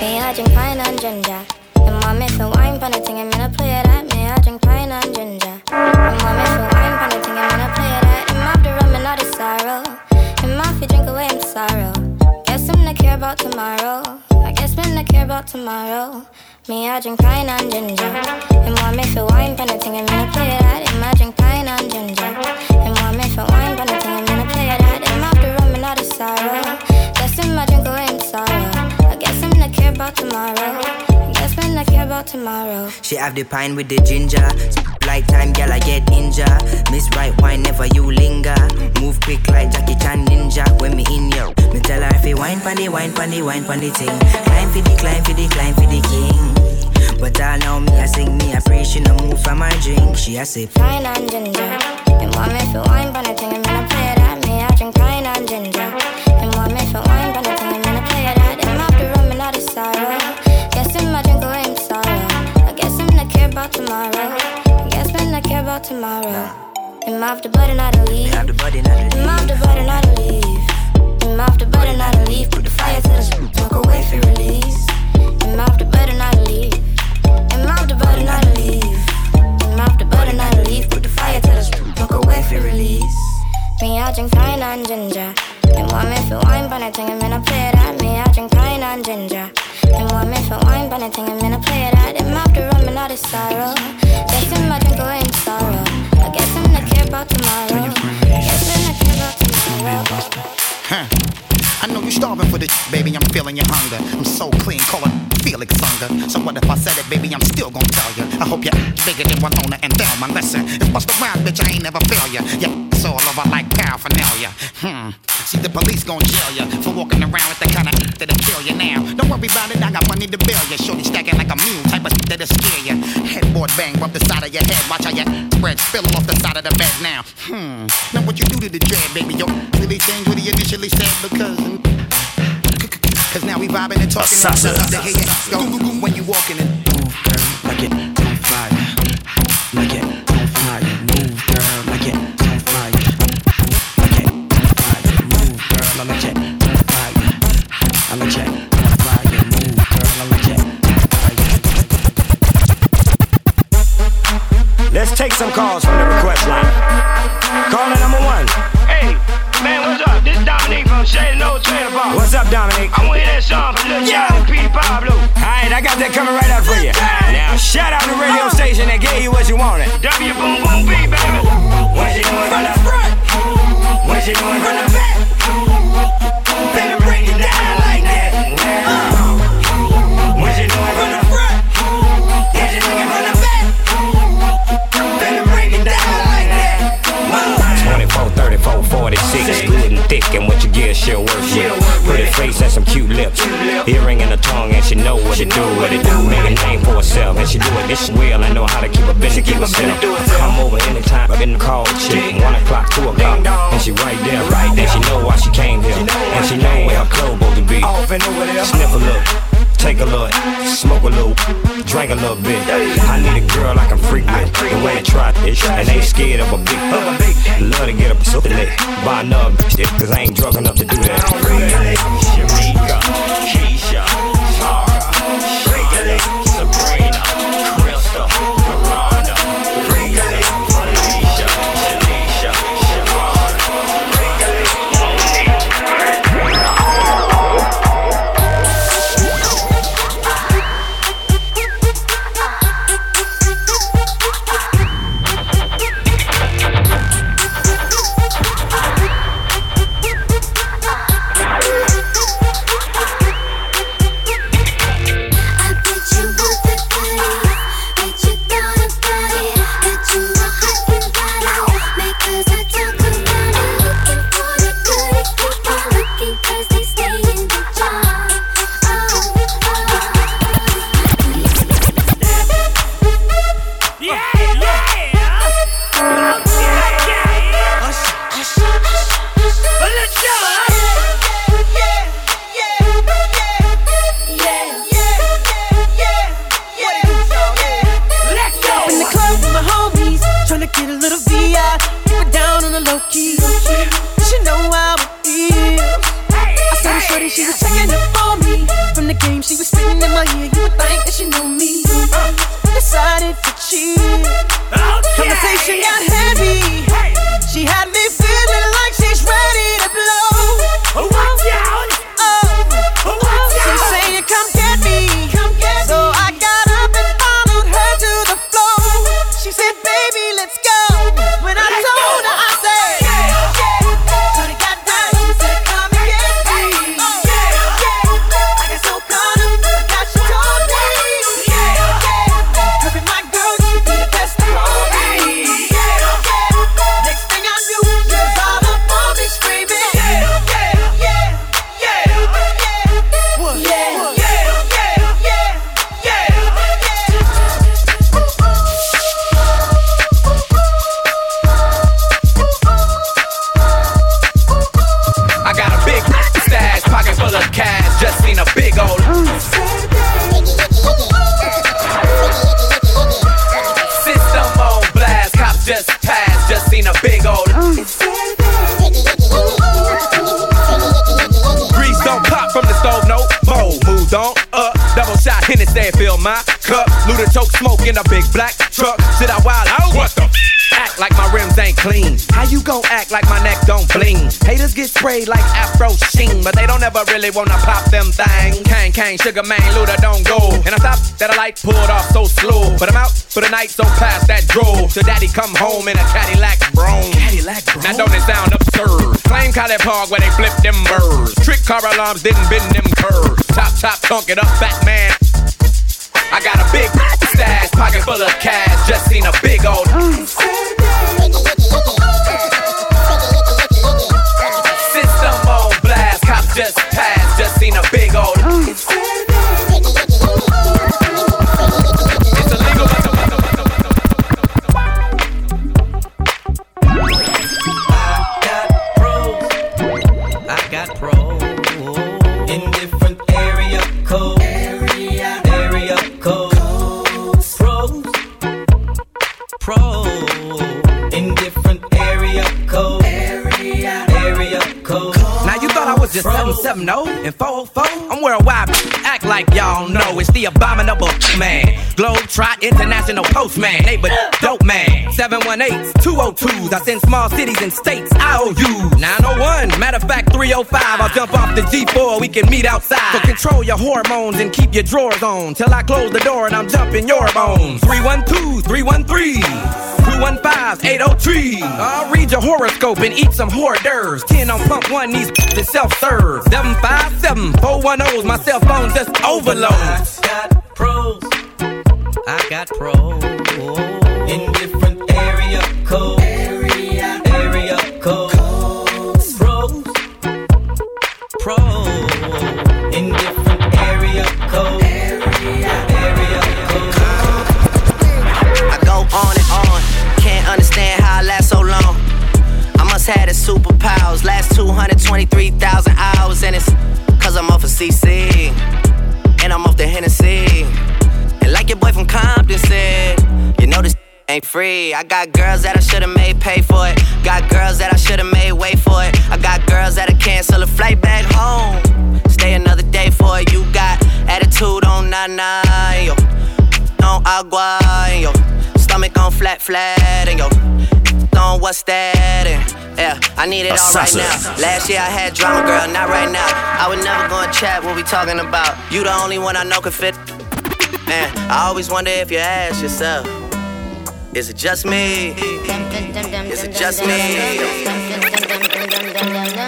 Me, I drink pine and ginger. And mommy for wine, pan thing, I'm gonna play it at me. I drink pine and ginger. And mommy for wine, pan thing, I'm gonna play it at. The rum and all the sorrow. Him off, you drink away him sorrow. Care about tomorrow. I guess men not care about tomorrow. Me, I drink pine and ginger. And mommy for wine, pan thing, I'm gonna play it I drink pine and ginger. And mommy for wine, pan thing, I'm gonna play it. Him have the rum and all the sorrow. Guess him, I drink oh, away him sorrow. Care about tomorrow. I guess men not care about tomorrow. She have the pine with the ginger. Like time, girl, I get injured. Miss right wine, never you linger. Move quick like Jackie Chan ninja. When me in yo, me tell her if you wine the wine the wine the thing. Climb for the climb for the climb for the king. But all now me I sing me I pray she no move from my drink. She a say Pine and ginger. And want me for wine, but I think I'm gonna play it at me. I drink pine and ginger. And want me for wine, but I sorrow. Guess him I drink away him sorrow. I guess him not care about tomorrow. I guess men not care about tomorrow. Him off the button, I don't leave. Him off the button, I don't leave. Him off the button, I don't leave. Put the fire to the smoke away for release. Him off the button, I don't leave. Him off the button, I don't leave. Him off the button, I don't leave. Put the fire to the smoke away for release. Me, I drink pine and ginger. And want me for wine, but I think I'm gonna play it at me. I drink pine and ginger. And want me for wine, but I think I'm gonna play it at him. After and all the sorrow. Guess him, I drink away in sorrow. I guess I'm not care about tomorrow. I guess I'm not care about tomorrow. Huh. I know you're starving for this, baby. I'm feeling your hunger. I'm so clean, call it Felix Unger. So what if I said it, baby? I'm still gonna tell you. I hope you're bigger than Winona and Thelma. Listen, it's bust around, bitch. I ain't never fail ya. Yeah, it's all over like paraphernalia. Hmm. See, the police gon' jail ya for walking around with the kind of that'll kill you now. Don't worry about it, I got money to bill ya. Shorty stacking like a mule, type of shit that'll scare ya. Headboard bang, rub the side of your head. Watch how your spread spill off the side of the bed now. Hmm. Now what you do to the dread, baby? Yo, really change what he initially said because. Cause now we vibing and talking and love to hear you go when you walking and move, girl, like it on fire, like it on fire, move, girl, like it on fire, like it on fire, move, girl, I'm a on fire, I'm a on fire, move, girl, I'm a on fire. Let's take some calls from the she doing from the face and some cute lips, earring in her tongue, and she know what to do, what to do. Make a name for herself, and she do it this well. I know how to keep a business to herself. Come over anytime, I'm in the call chick. One o'clock, two o'clock, and she right there, right there. She know why she came here, and she know where her clothes supposed to be. Sniff a look. Take a look, smoke a little, drink a little bit. I need a girl I can freak with, the way I try this, and ain't scared of a big Love to get up so lit, buy another bitch, cause I ain't drunk enough to do that. Ain't clean. How you gon' act like my neck don't bling. Haters get sprayed like Afro Sheen, but they don't ever really wanna pop them thang. Kang, Kang, Sugar Man, Luda don't go. And I thought that a light pulled off so slow. But I'm out for the night, so past that drove. Till daddy come home in a Cadillac Brougham. Cadillac Brougham? Now don't it sound absurd? Claim College Park where they flip them birds. Trick car alarms didn't bend them curves. Top, top, tonk it up, fat man. I got a big stash, pocket full of cash. Just seen a big old. System on blast, cops just passed. 070 and 404. I'm worldwide. act like y'all know it's the abominable man. Globetrot International Postman, neighbor dope man. 718 202s, I send small cities and states IOUs. 901, matter of fact 305, I'll jump off the G4, we can meet outside. So control your hormones and keep your drawers on till I close the door and I'm jumping your bones. 312 313. 215 803. I'll read your horoscope and eat some hors d'oeuvres. 10 on pump one, these is self serve. 757 410's my cell phone just overloads. I got pros. I got pros in different area codes. Area, area codes. Pros, pros in different area codes. Must have superpowers. Last 223,000 hours, and it's cause I'm off of CC. And I'm off the Hennessy. And like your boy from Compton said, you know this ain't free. I got girls that I should've made pay for it. Got girls that I should've made wait for it. I got girls that I cancel a flight back home. Stay another day for it. You got attitude on nana, yo. On agua, yo. Stomach on flat, flat, and yo. On what's that? And yeah, I need it all right Assassin. now. Last year I had drama, girl, not right now. I would never go and chat what we talking about. You the only one I know can fit. Man, I always wonder if you ask yourself, is it just me? Is it just me?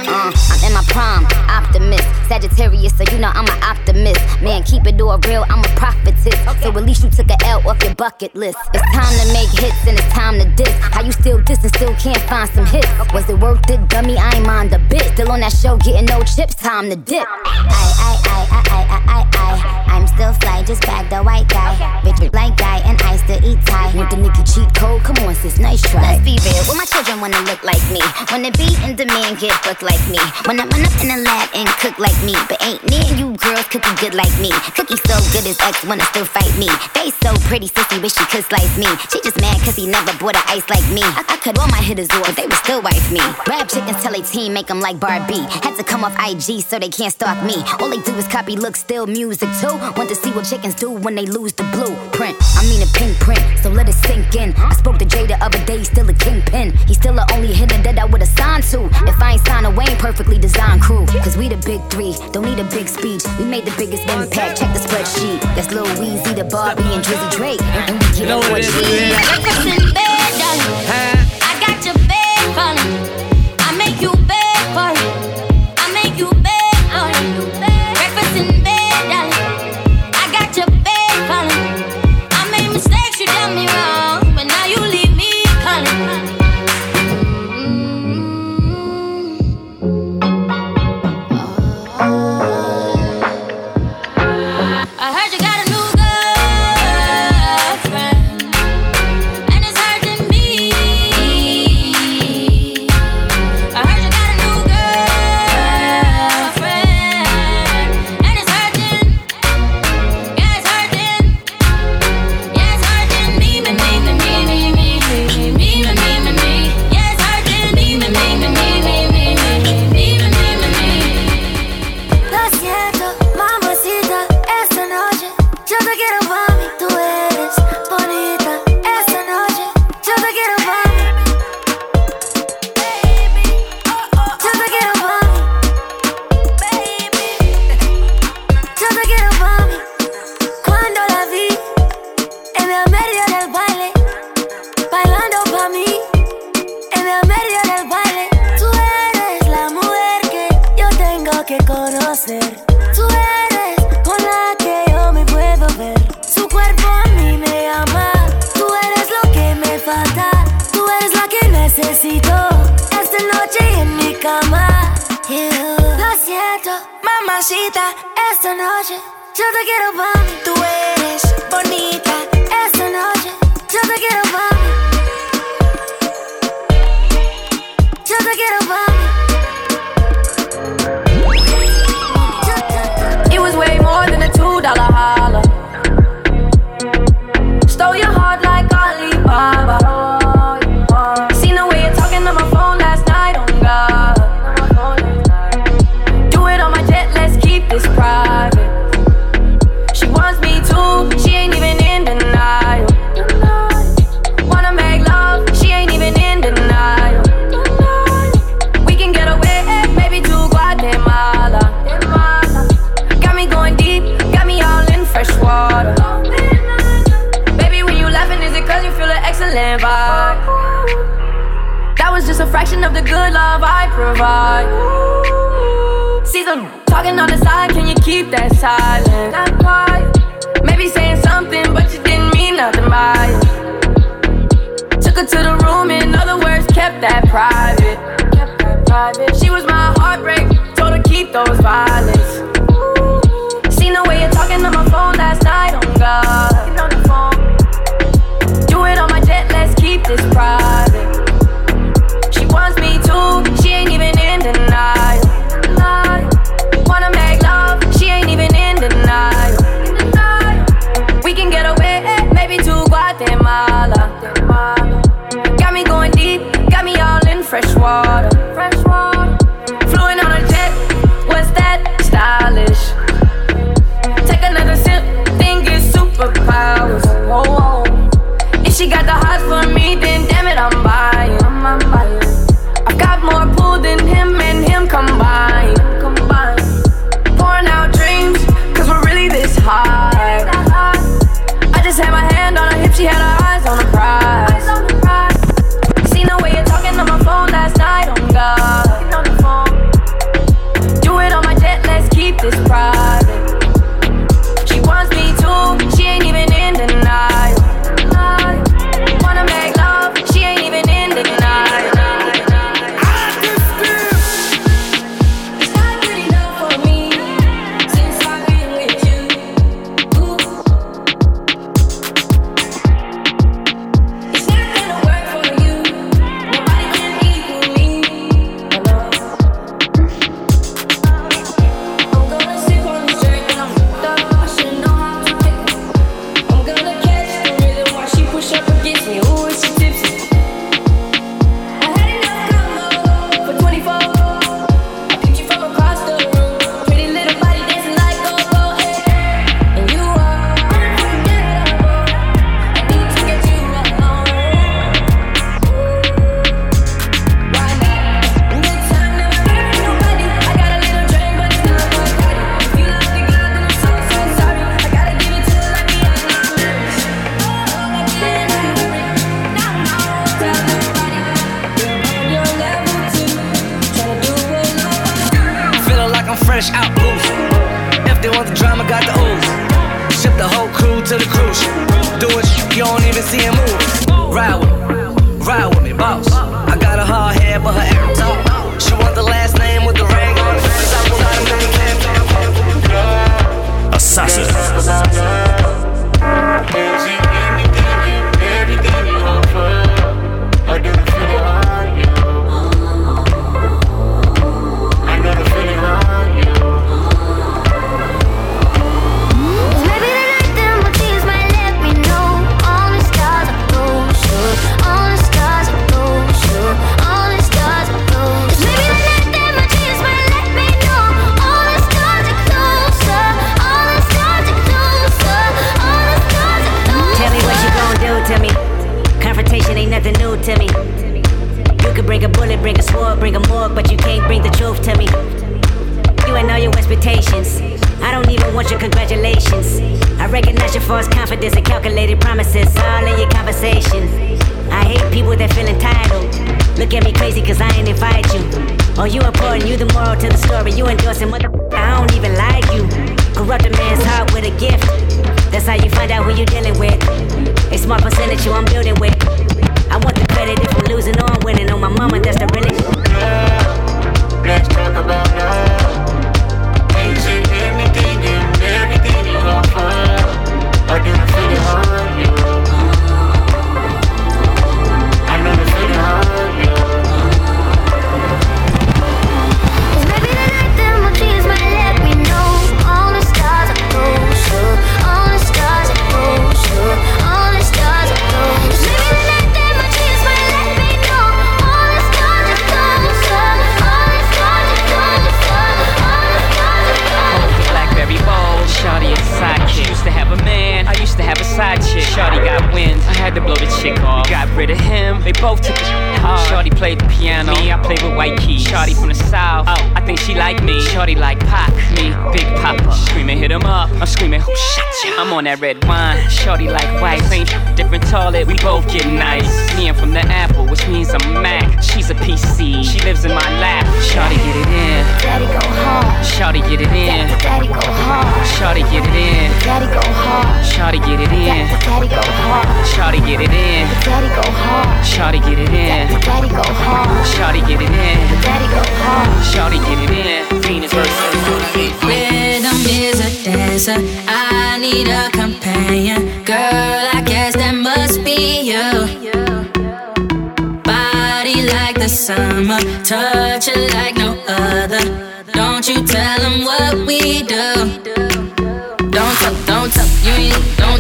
Uh, I'm in my prime, optimist. Sagittarius, so you know I'm an optimist. Man, keep it all real, I'm a prophetess. So at least you took a L off your bucket list. It's time to make hits and it's time to diss. How you still diss and still can't find some hits? Was it worth it, dummy? I ain't mind a bit. Still on that show, getting no chips, time to dip. I, I, I, I, I, I, I, I. I'm still fly, just bag the white guy. Bitch, with like guy, and I still eat Thai. Want the nigga cheat code? Come on, sis, nice try. Let's be real, well, my children wanna look like me. Wanna be in demand, get booked like me. Wanna run up in the lab and cook like me. But ain't near you girls cooking good like me. Cookie so good his ex wanna still fight me. Face so pretty, sissy wish she could slice me. She just mad cause he never bought a ice like me. I, I cut all my hitters off, they would still wife me. Rap chickens tell a team make them like Barbie. Had to come off IG so they can't stalk me. All they do is copy look, still music too. Want to see what chickens do when they lose the blueprint. I mean a pink print, so let it sink in. I spoke to Jay the other day, still a kingpin. He's still the only hitter that I would've signed to. If I ain't signed a Wayne perfectly designed crew. Cause we the big three, don't need a big speech. We made the biggest impact, check the spreadsheet. That's Lil Weezy, the Barbie, and Drizzy Drake. And, we get You know what it is, need. in bed, darling. I got your bed calling.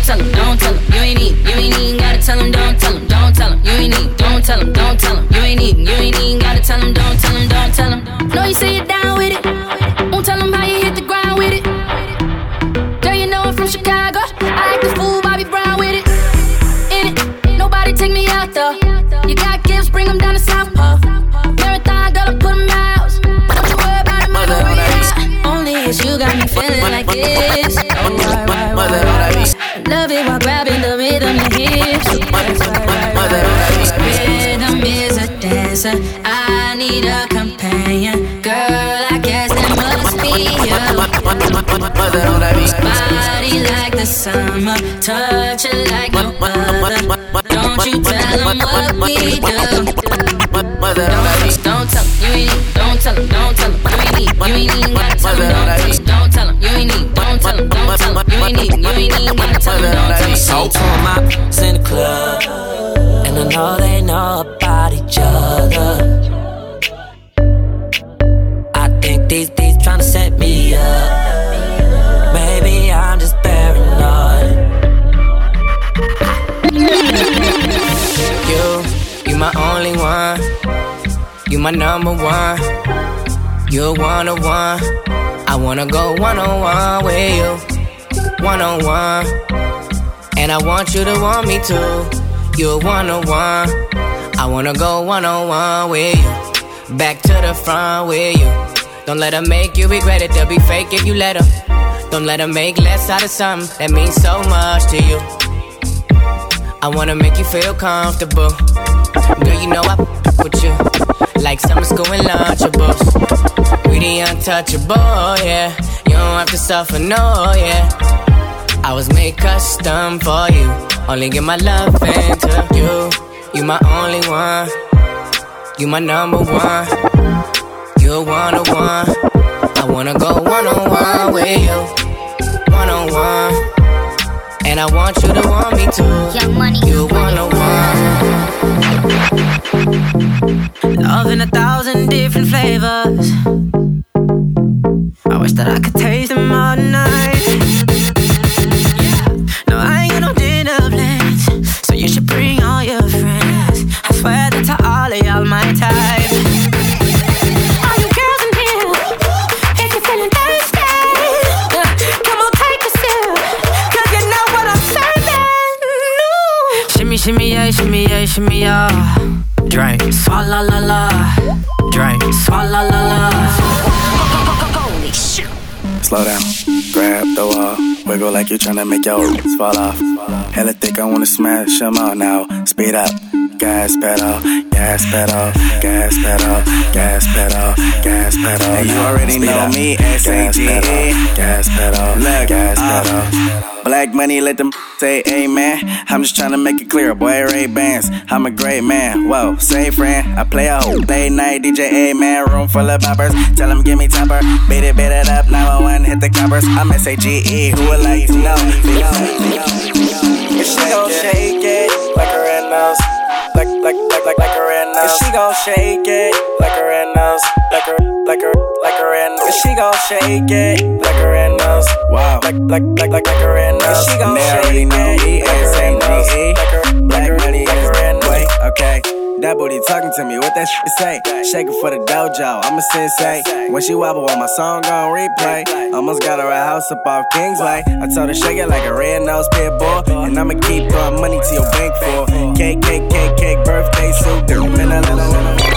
Don't tell 'em, you ain't need, you ain't I need a companion. Girl, I guess that must be you. Body like the summer, touch it like no other. Don't you tell what we do. Don't, don't tell 'em, you ain't need, don't tell 'em, don't tell 'em, you ain't need, you ain't even gotta tell 'em, don't tell 'em, don't tell 'em, you ain't need, don't tell 'em, don't tell 'em, you ain't need, you ain't even gotta tell 'em, don't tell 'em. So two of my ops in the club, and I know they each other. I think these these tryna set me up. Maybe I'm just paranoid. You, you my only one. You my number one. You're one on one. I wanna go one on one with you. One on one. And I want you to want me too. You're one on one. I wanna go one on one with you. Back to the front with you. Don't let them make you regret it. They'll be fake if you let them. Don't let them make less out of something that means so much to you. I wanna make you feel comfortable. Girl, you know I f- with you. Like summer school and lunchables. We the untouchable, yeah. You don't have to suffer, no, yeah. I was made custom for you. Only give my love into you. You my only one. You my number one. You're one on one. I wanna go one on one with you. One on one. And I want you to want me too. Young money. You one on one. Love in a thousand different flavors. I wish that I could taste them all night. Shimmy, yeah, shimmy, yeah. Drink, swalla la la. Drink, swalla la la. Holy shit. Slow down, grab the wall, wiggle like you're tryna make your roots fall off. Hella thick, I wanna smash them out now. Speed up, gas pedal, gas pedal, gas pedal, gas pedal, gas pedal. And you already know me, S-A-G-E. Gas pedal, gas uh, pedal. Black money, let them say amen. I'm just trying to make it clear, boy, Ray Bans. I'm a great man. Whoa, say friend. I play a whole late night DJ, amen. Room full of boppers. Tell them give me topper. Beat it, beat it up. 911, hit the coppers. I'm S-A-G-E. Who would like to know? She gon' shake it like her red nose. Like, like, like, like, her nose. If she gon' shake it like her red nose. Like her, like her, like her nose. If she gon' shake it like her red nose. Wow. Like, like, like, like, like her nose. If she gon' shake it like her red nose. Like her, black money, red nose. Okay. That booty talking to me, what that shit say? Shaking for the dojo, I'm a sensei. When she wobble on my song on replay, almost got her a house up off Kingsway. I told her shake it like a red nose pit bull, and I'ma keep throwing money to your bank for cake, birthday suit.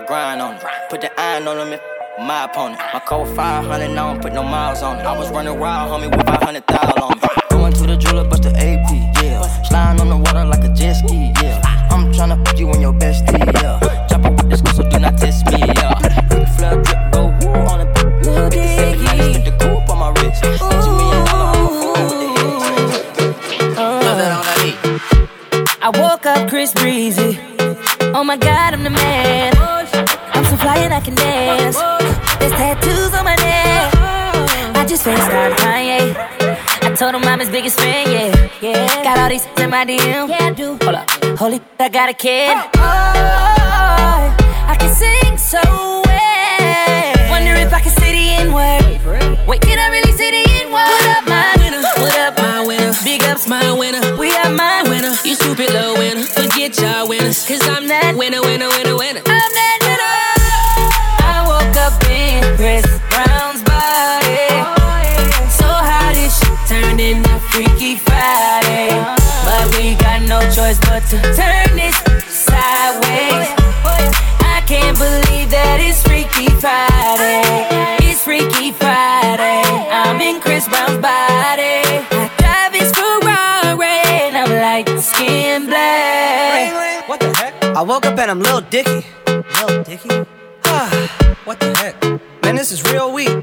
My grind on it. Put the iron on them, my opponent. My code 500, I don't put no miles on it. I was running wild, homie, with 500,000 on me. Going to the jeweler, bust the AP, yeah. Sliding on the water like a jet ski, yeah. I'm tryna put you in your bestie, biggest fan, yeah. yeah. Got all these in my DM. Yeah, I do. Hold up. Holy, I got a kid. Oh, oh, oh, oh, I can sing so well. Wonder if I can say the N word. Wait, can I really say the N word? What up, my winner? What up, my winner? Big ups, my winner. We are my winner. You stupid little winner. Forget y'all winners. Cause I'm that winner, winner, winner, winner. Choice but to turn this sideways. I can't believe that it's Freaky Friday. It's Freaky Friday. I'm in Chris Brown's body. I drive his Ferrari and I'm like skin black. What the heck? I woke up and I'm Lil Dicky. Lil Dicky? What the heck? Man, this is real weak.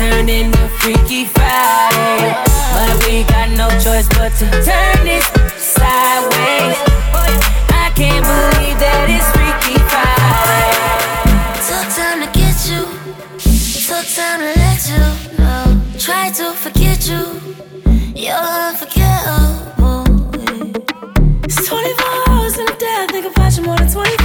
So how this shit turned into Freaky Friday. But we got no choice but to turn this sideways. I can't believe that it's Freaky Friday. Took time to get you, took time to let you know. Try to forget you, you're unforgettable. It's 24 hours in a day. I think about you more than 24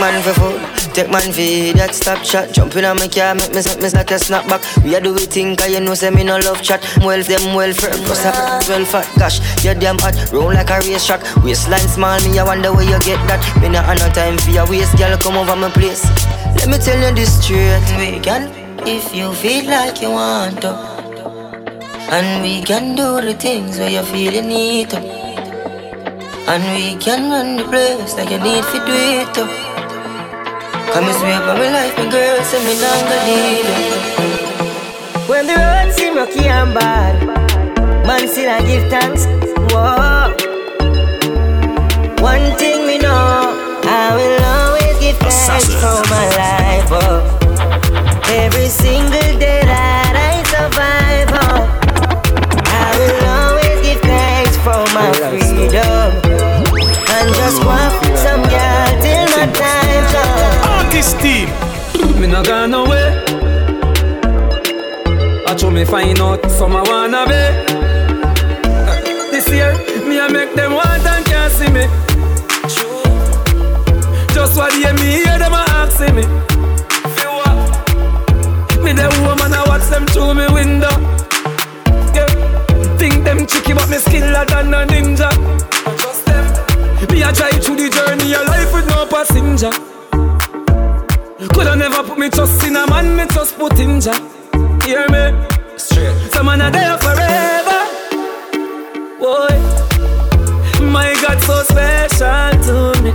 man for food. Take man for that stop chat. Jump in on my car, make me set me like a snapback. We a do we think, cause you know say me no love chat. Well, them well firm, plus I well fat. Gosh, you damn hot, roll like a race track. Waistline small, me I wonder where you get that. Me not have no time for your waist, girl, come over my place. Let me tell you this straight, we can if you feel like you want to. And we can do the things where you feel you need to. And we can run the place like you need to do it too. Come and sweep on my life, my girl, say me not gonna need it. When the road seem rocky and bad, man still I give thanks. Whoa. One thing we know, I will always give thanks for my life. Oh. Every single day that comes. Artist team. Me not gone nowhere. I try me find out some I wanna be. This year, me I make them want and can't see me. Just what they me hear them a asking me. Me the woman I watch them through me window. Yeah. Think them tricky but me skiller than a ninja. I trust them. Me a drive through the journey of life with no passenger. Coulda never put me trust in a man, me trust put in Jah. Hear me? Straight. Some man are there forever. Boy, my God so special to me.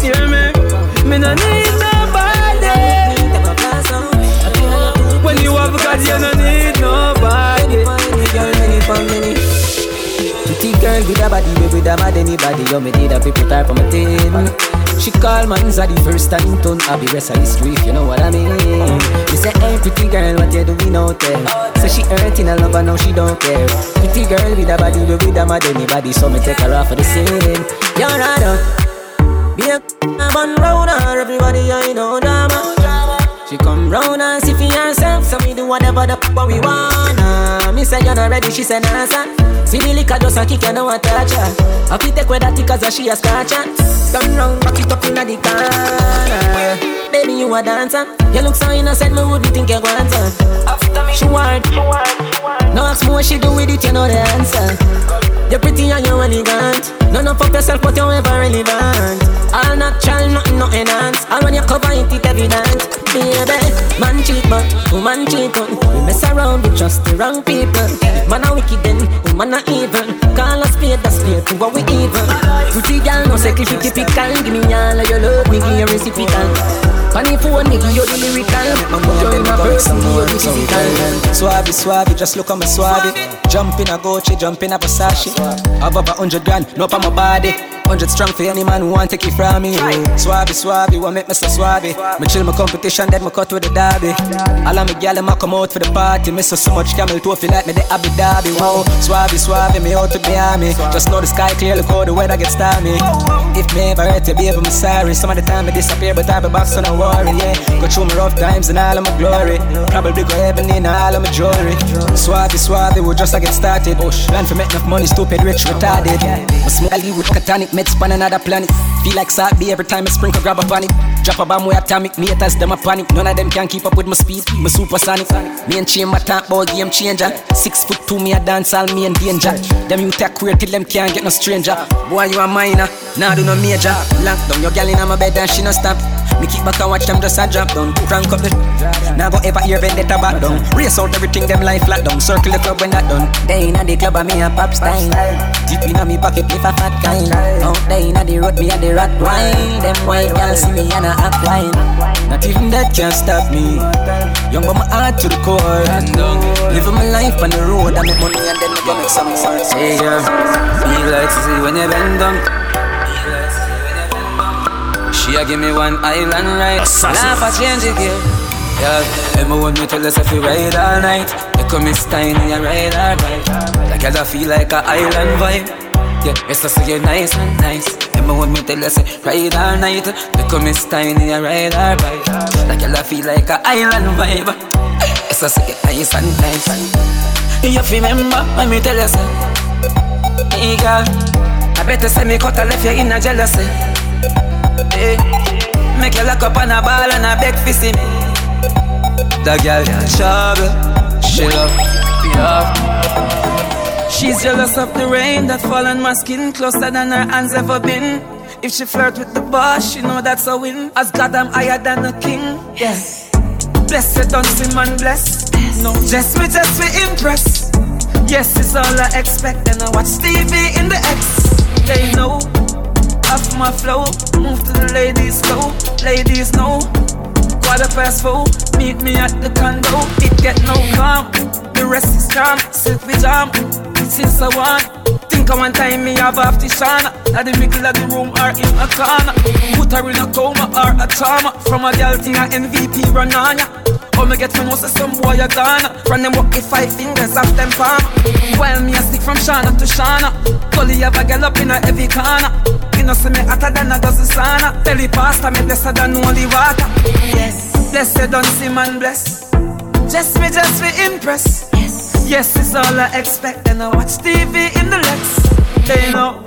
Hear me? Me no need nobody. When you have God, you no need nobody. Girl with a body, we with a mad anybody. You me need a people type on my team. She call man's the first time turn be rest of history if you know what I mean. You say, hey pretty girl, what you doing out there? So she hurting a lover, now she don't care. Pretty girl with a body, we with a mad anybody. So me take her off for the scene. You're right up. Be a man round her, everybody I know drama. She come round and see for herself, so we do whatever the f- we wanna. Me say you're not ready, she say nah son. See the liquor just a kick and no touch her. I fit take with that cause she a scratch her. Turn round, back it up inna the corner. Baby you a dancer, you look so innocent, me wouldn't think you want her. She want, no ask me what she do with it, you know the answer. You're pretty and you're elegant. None of up yourself, but you're ever relevant. All natural, nothing, no enhance. All when you cover it, it evident. Baby, man cheat, but woman cheat on. We mess around, we trust the wrong people. Man a wicked then, woman a evil. Call us spade, that's spade to what we evil. Pretty girl, no say cliffy typical. Give me all of your love, me give you reciprocal. Funny phone, me give you the lyrical. Put you in a person, give you the physical. Suave, suave, just look at me suave. Jump in a Gucci, jump in a Versace. I have up a hundred grand, no pa my body. Hundred strong for any man who want take it from me. Suave, suave, what make me so suave? Me chill my competition, then me cut with the derby. All of me gyal them come out for the party. Me so so much camel toe feel like me the Abu Dhabi. Wow, suave, suave, me out to Miami. Just know the sky clear, look how the weather gets stormy. If me ever hurt you, baby, I'm sorry. Some of the time I disappear, but I be back, so no worry. Yeah, go through my rough times and all of my glory. Probably go heaven in all of my jewelry. Suave, suave, we just a get started. Plan for make enough money, stupid, rich, retarded. My smell with catanic, meds span another planet. Feel like Sabi every time I sprinkle, grab a panic. Drop a bomb with atomic, me haters, them a panic. None of them can keep up with my speed, my supersonic. Me and chain my talk about game changer. Six foot two, me a dance, all me in danger. Them you take queer till them can't get no stranger. Boy, you a minor, nah do no major. Lock down your gal in my bed and she no stop. Me keep back and watch them just a drop down. Crank up the Now go ever hear vendetta back down. Race out everything them life flat down. Circle the club when that done. They inna the club and me a pop style. Deep inna me pocket with a fat kind. Out there inna the road me a the rat wine. Them white girls see me and a act wine. Not even that can stop me. Young but my heart to the core. Living my life on the road. I make money and then I go make some more. Hey girl, me like to see when you bend down. She a give me one island ride. Laugh a change gear. Yeah, Emma want me tell us if we ride all night. You come Miss Tiny and ride all right. Like I feel like a island vibe. Yeah, it's just so you nice and nice. Emma want me tell us ride all night. You come Miss Tiny and ride all right. Like I feel like a island vibe. It's just so you nice and nice. You remember when me tell you say, hey girl, I better say me cut a left you in a jealousy. Hey. Make you lock up on a ball and a beg for see me. That girl got trouble. She love, love. She's jealous of the rain that fall on my skin closer than her hands ever been. If she flirt with the boss, she know that's a win. As God, I'm higher than a king. Yeah. Blessed, don't see man bless. No, just me, just me impress. Yes, it's all I expect. And I watch TV in the X. They know off my flow. Move to the ladies slow. Ladies know. Quarter past four. Meet me at the condo. It get no calm. The rest is calm. Sit with jam. Since I want. Think I one time me have off the shana. At the middle of the room or in a corner. Put her in a coma or a trauma. From a girl thing a MVP run on ya. Oh, me get from most of some boy a gone. From them walk the five fingers off them palm While me a stick from Shana to Shana. Gully have a girl up in a heavy corner. You know see me hotter than a dozen sauna. Tell the pastor me blessed than only water. Yes, blessed don't see man bless. Just me, just me impress. Yes, yes it's all I expect. And I watch TV in the Lex. They know.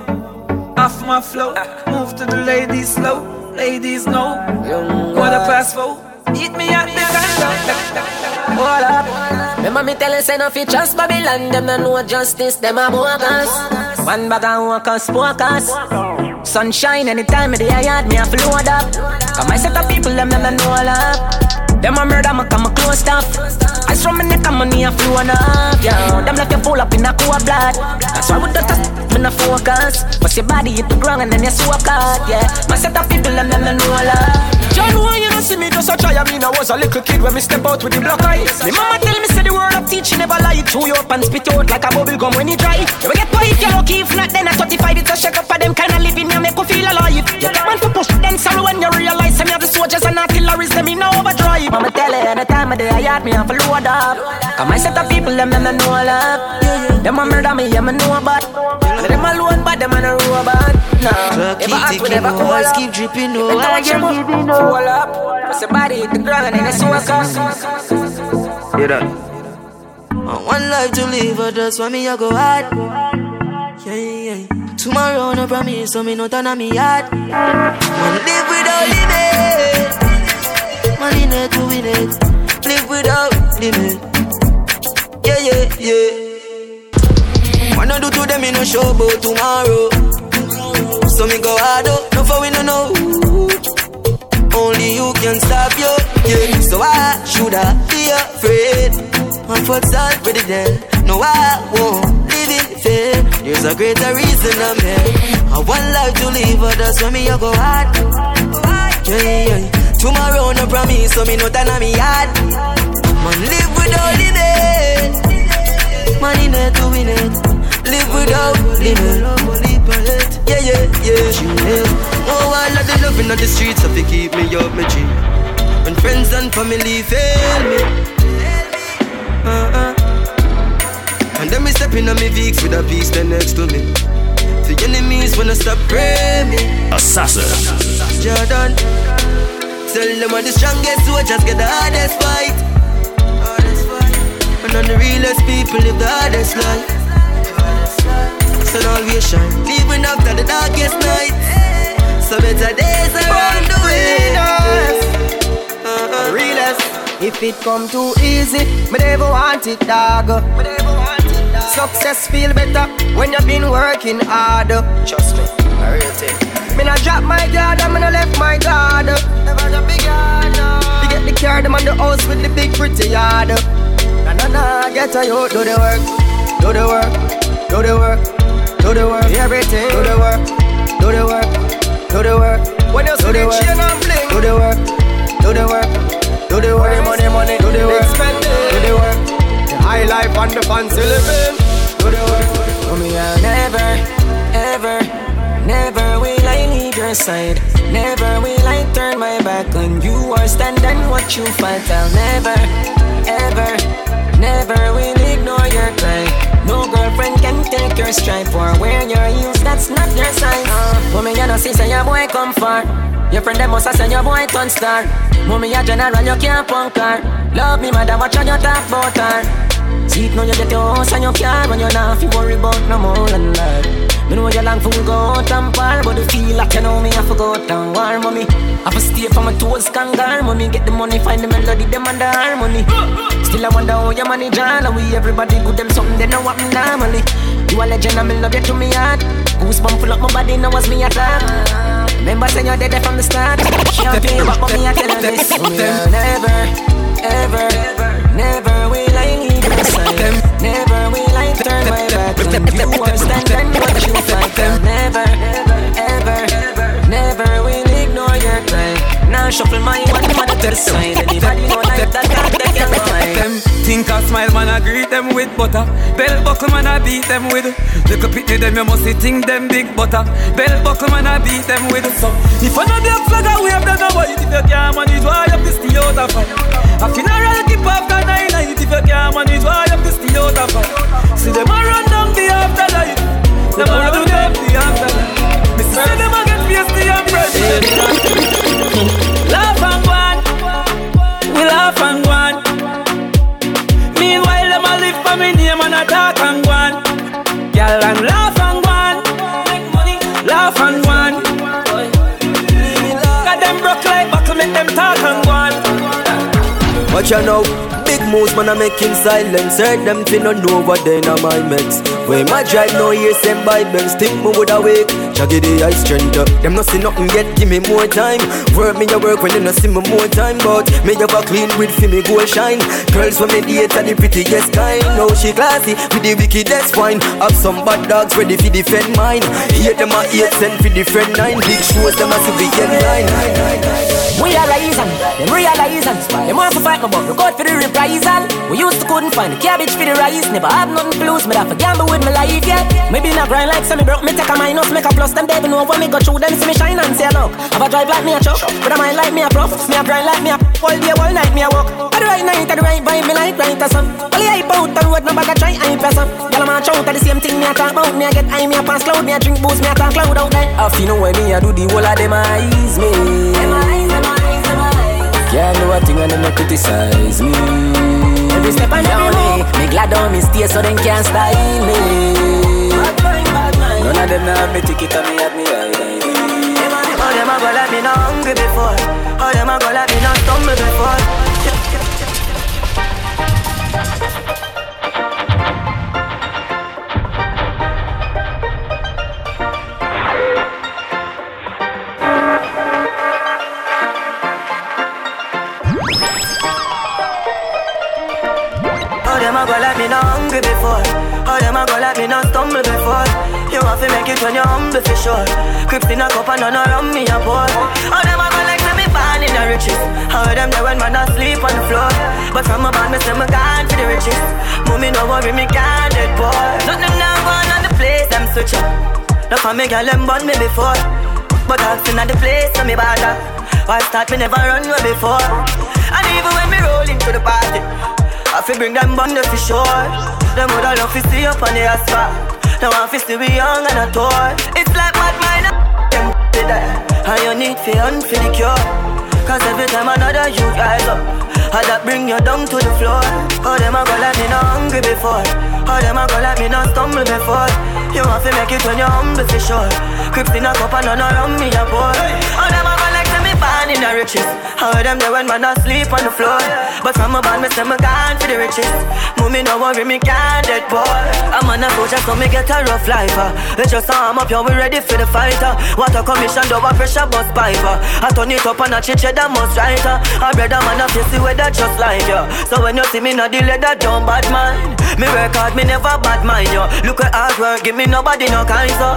Off my flow. Move to the ladies slow Ladies know. What Quarter past four Eat me at the condo. Hold up. Remember me tell you say no fi trust Babylon. Them no know justice. Them a bogus. One bag of workers, focus. Sunshine anytime me I yard me a flood up. Come I set up people them them know love. Them a murder me come a close stuff. I from my neck and money a flow up. Yeah, them left you full up in a cool blood. That's why we don't touch me no focus. But your body hit the ground and then you soak out. Yeah, my set of people them them know love. John, why you don't see me just a try? I mean, I was a little kid when me step out with the block eyes. Me mama tell me say the word of teaching never lie. Chew you up and spit out like a bubble gum when you dry. You will get if you're lucky, if not then at 35 it's a shake up for them kind of living. You make you feel alive. You take one for push, then sorrow when you realize some of the soldiers and artilleries them in overdrive. Mama tell her any time of day I yard me have to load up. Come I set up people them them know love. Them a murder me, yeah me know about. And them alone, but them a no robot. Nah, keep never ask we never call walls up. keep dripping Them over. touch them, roll up. Cause your body hit the ground and then you soak up. Hear that? One life to live, but that's why me I go hard. Yeah, yeah. Tomorrow no promise, so me no turn on me yard. Man live without limit. Man in it win it. Live without limit. Yeah, yeah, yeah. Wanna do to them in no show about tomorrow. So me go hard up, no for we no know. Only you can stop you, yeah. So why should I be afraid? For start with then. No, I won't live in fear. There's a greater reason I'm here. I want life to live, but that's when me I go hard. Yeah, yeah. Tomorrow no promise, so me no turn on me yard. Man, live without limit. Man in it to win it. Live without limit. Yeah, yeah, yeah. Oh, I love the loving of the streets, so they keep me up my G. When friends and family fail me. Uh-uh. And then me stepping on me Vicks with a piece stand next to me. The enemies wanna stop praying me. Assassin. Jordan. Tell them are the strongest soldiers get the hardest fight. And on the realest people live the hardest life. So now we shine, even after the darkest night. So better days are on the way. Uh-uh. Realest. If it come too easy, me never want it, dog. Success feel better when you've been working hard. Trust me, a real thing. Me not drop my guard, and me not left my guard. Never drop big guard, no. You get the car, them on the house with the big pretty yard. Na na na, get a you do the work, do the work, do the work, do the work, everything. Do the work, do the work, do the work. When you see the chain and bling, do the work, do the work, do the work. Money, money, money, do the work, do the work. The high life and the fancy living, do the work. Oh, me, I'll never, ever, never your side. Never will I turn my back on you or stand and watch you fight. I'll never, ever, never will ignore your cry. No girlfriend can take your stripe or wear your heels, that's not your size. Uh, mommy, you know, see, say your boy come far. Your friend them must have send your boy turn star. Mommy, a general, you can't punk her. Love me, mother, watch how you talk about her. See it now you get your house and your car When you're not worry about no more than that Me know you long for go out and par But the feel like you know me I forgot and war mommy I to stay for my toes, kangar money. Get the money, find the melody, them and the harmony. Still I wonder how you manage all and we everybody good them something they know what me normally. You a legend, I'm in love you to me heart. Goosebump full up my body, now was me attack. Remember saying you're dead from the start. Can't pay back, but me I tell you this. Never, ever, never will I leave your side. You or stand and watch you fight. Never, ever, never will ignore your cry. Now shuffle my one man to the side. Anybody know like that your mind. Them think I smile, man, I greet them with butter. Bell buckle, man, I beat them with. Look up pity them, you must think them big butter. Bell buckle, man, I beat them with. So if I know black flag, I wave them white. If you can't manage, why to stay out of fight? A funeral keep after nine night. If you can't manage, why you have to stay out of fight? See them a run down the afterlife. Them a run down the afterlife. Me see them a get feisty and bread. Watch you now, big moves man I make in silence. Heard them fi no know what they na my meds When my drive no hear by Benz Think me would awake, Shaggy the ice strength up. Them no see nothing yet, give me more time. Work me a work when you no see me more time. But me a clean with fi me go shine. Girls when me date are the prettiest kind. Now she classy with the wickedest wine. Have some bad dogs ready fi defend mine. Hate them a hate send fi defend nine. Big shows them a civilian line. We are rising, them realizing Them want to fight me but look out for the We used to couldn't find the cabbage for the rice Never have nothing to lose, me have to gamble with my life, yeah Maybe not grind like me broke, me take a minus Make a plus, them they know when me go through them See me shine and say look Have a drive like me a truck, but I mind like me a prof Me a grind like me a all day, all night me a walk At the right night, at the right vibe, me like right as some Only hype out the road, no bag a try hype as some Girl, I'm a chow, the same thing me a talk about Me a get high, me a pass cloud, me a drink booze, me a talk cloud out there I feel know when me a do the whole of them eyes me Can't do a thing and them no criticize me. Every step and every move Me glad on me stay so them can't style me. None of them have me ticket and me have me ID. All them a go like me not hungry before. All them a go like me not stumble before a go like me not hungry before. All them a go like me not stumble before. You have to make it when you're humble for sure. Crips in a cup and none around me a pour. All them a go like to me born in the riches. All them there when man asleep on the floor. But from a band me say me gone for the riches. Mommy no worry me can't dead poor. Nothing now going on the place them switch up. No for me girl them born me before. But asking at the place so me bother. Why start me never run way before. And even when me roll into the party I fi bring them bundle for sure. Them woulda love to see up on the asphalt. Now I fi see be young and a tour. It's like mad mind them did that. And you need fi hunt for the cure. Cause every time another you rise up, I that bring you down to the floor. All them a go like me not hungry before. All them a go like me not stumble before. You want fi make it when you're humble for sure. Crips in a cup and none around me a pour. All them a born in the riches. How them there when man asleep on the floor. But from a band me say me gone for the riches. Mommy no worry me can't dead boy. I'm on a soldier so me get a rough life. Uh. Let's just arm up, yo we ready for the fighter. Uh. Water commission, double pressure bus piper. Uh. I turn it up and I chiche that must writer. Uh. A brother man a face the weather just like you. So when you see me not delay that don't bad mind. Me work hard, me never bad mind yo. Look at hard work, give me nobody no kind so.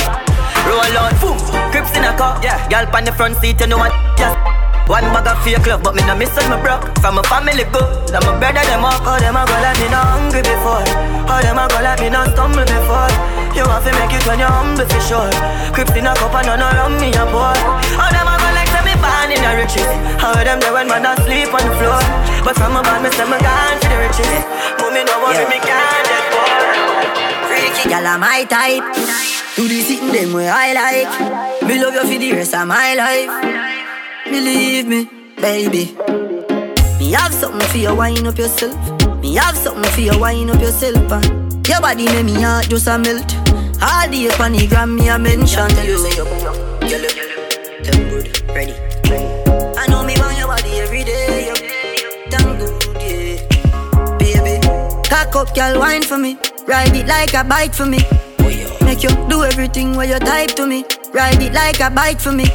Roll out, boom, crips in a car. Yeah, girl on the front seat, you know what? Just one bag of fake love, but me no miss my broke. From my family good, and my brother them up. All them a go like me not hungry before. All them a go like me not stumble before. You want to make it when you're humble for sure. Crips in a cup and none around me a boy. All them a go like me born in the riches. How them there when man asleep on the floor. But from my band me say me gone for the riches. Mommy no worry me can't get bored. Freaky gal are my type. Do the sitting them where I like. Me love you for the rest of my life. Believe me, baby. Me have something for you, wind up yourself. Me have something for you, wind up yourself. And your body make me heart just a melt. All the funny gram me a mention to you. Say you look, you good, ready. I know me want your body every day. Yo. Damn good, yeah, baby. Cock up, girl, wine for me. Ride it like a bike for me. Make you do everything while you type to me. Ride it like a bike for me.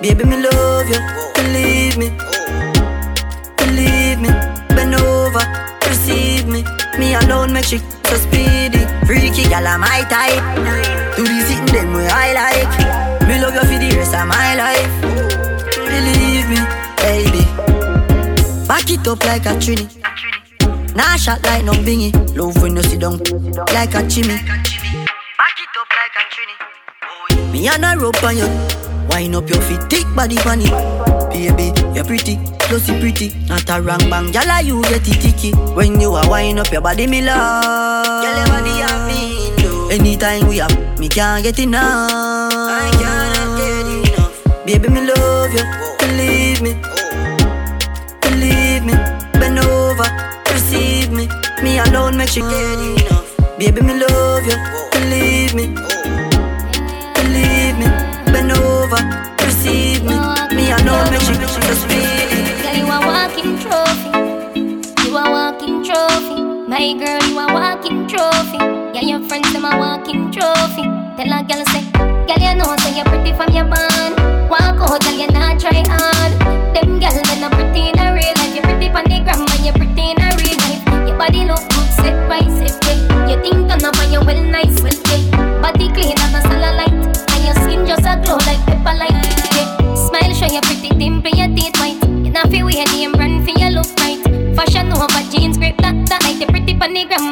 Baby, me love you. Believe me. Believe me. Bend over. Receive me. Me alone make she so speedy. Freaky, girl, I'm my type. Do the sitting them way I like. Me love you for the rest of my life. Believe me, baby. Back it up like a trini. Nah shot like no bingy. Love when you sit down like a chimney. Back it up like a trini. Me and a rope on you. Wind up your feet, take body on it. Baby, you're pretty, plus you pretty. Not a wrong bang, gyal, you get it ticky. When you are wind up your body, me love. Gyal, your body have me do. Anytime we up, me can't get enough. I cannot get enough. Baby, me love you, believe me, believe me. Bend over, receive me. Me alone make you get enough. Baby, me love you, My girl, you a walking trophy. Yeah, your friends them a walking trophy. Tell a girl say, girl you know say you're pretty from your band. Walk out, girl you not try hard. Pretty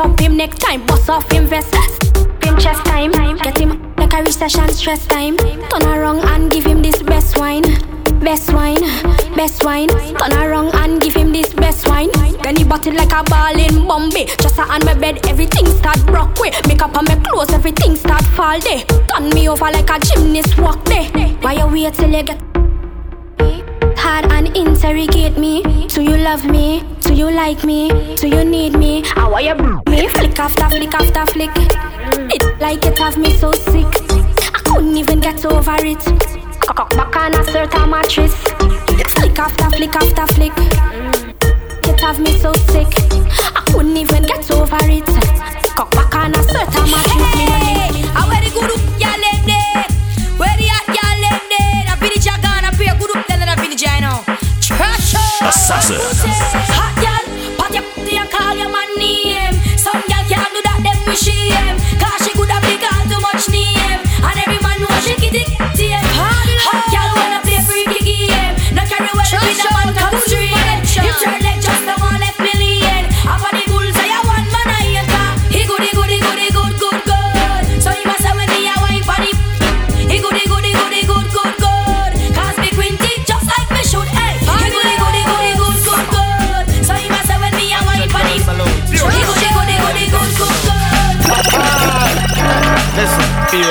up him next time. Bust off him vest. Him chest time. Get him like a recession stress time. Turn around and give him this best wine. Best wine, best wine. Turn around and give him this best wine. Then he bought it like a ball in Bombay. Just a on my bed, everything start broke way. Make up on my clothes, everything start fall day. Turn me over like a gymnast walk day. Why you wait till you get hard and interrogate me. Do you love me? Do you like me? Do you need me? And why you br- me? Flick after flick after flick. It like it have me so sick. I couldn't even get over it. Cock back on a certain mattress. Flick after flick after flick. It have me so sick. I couldn't even get over it. Cock back on a certain mattress. Me no need. I wear the good up, y'all them there. Where the hot y'all them there. The village I gonna pay good up, tell the village I know. Trash out. Assassin.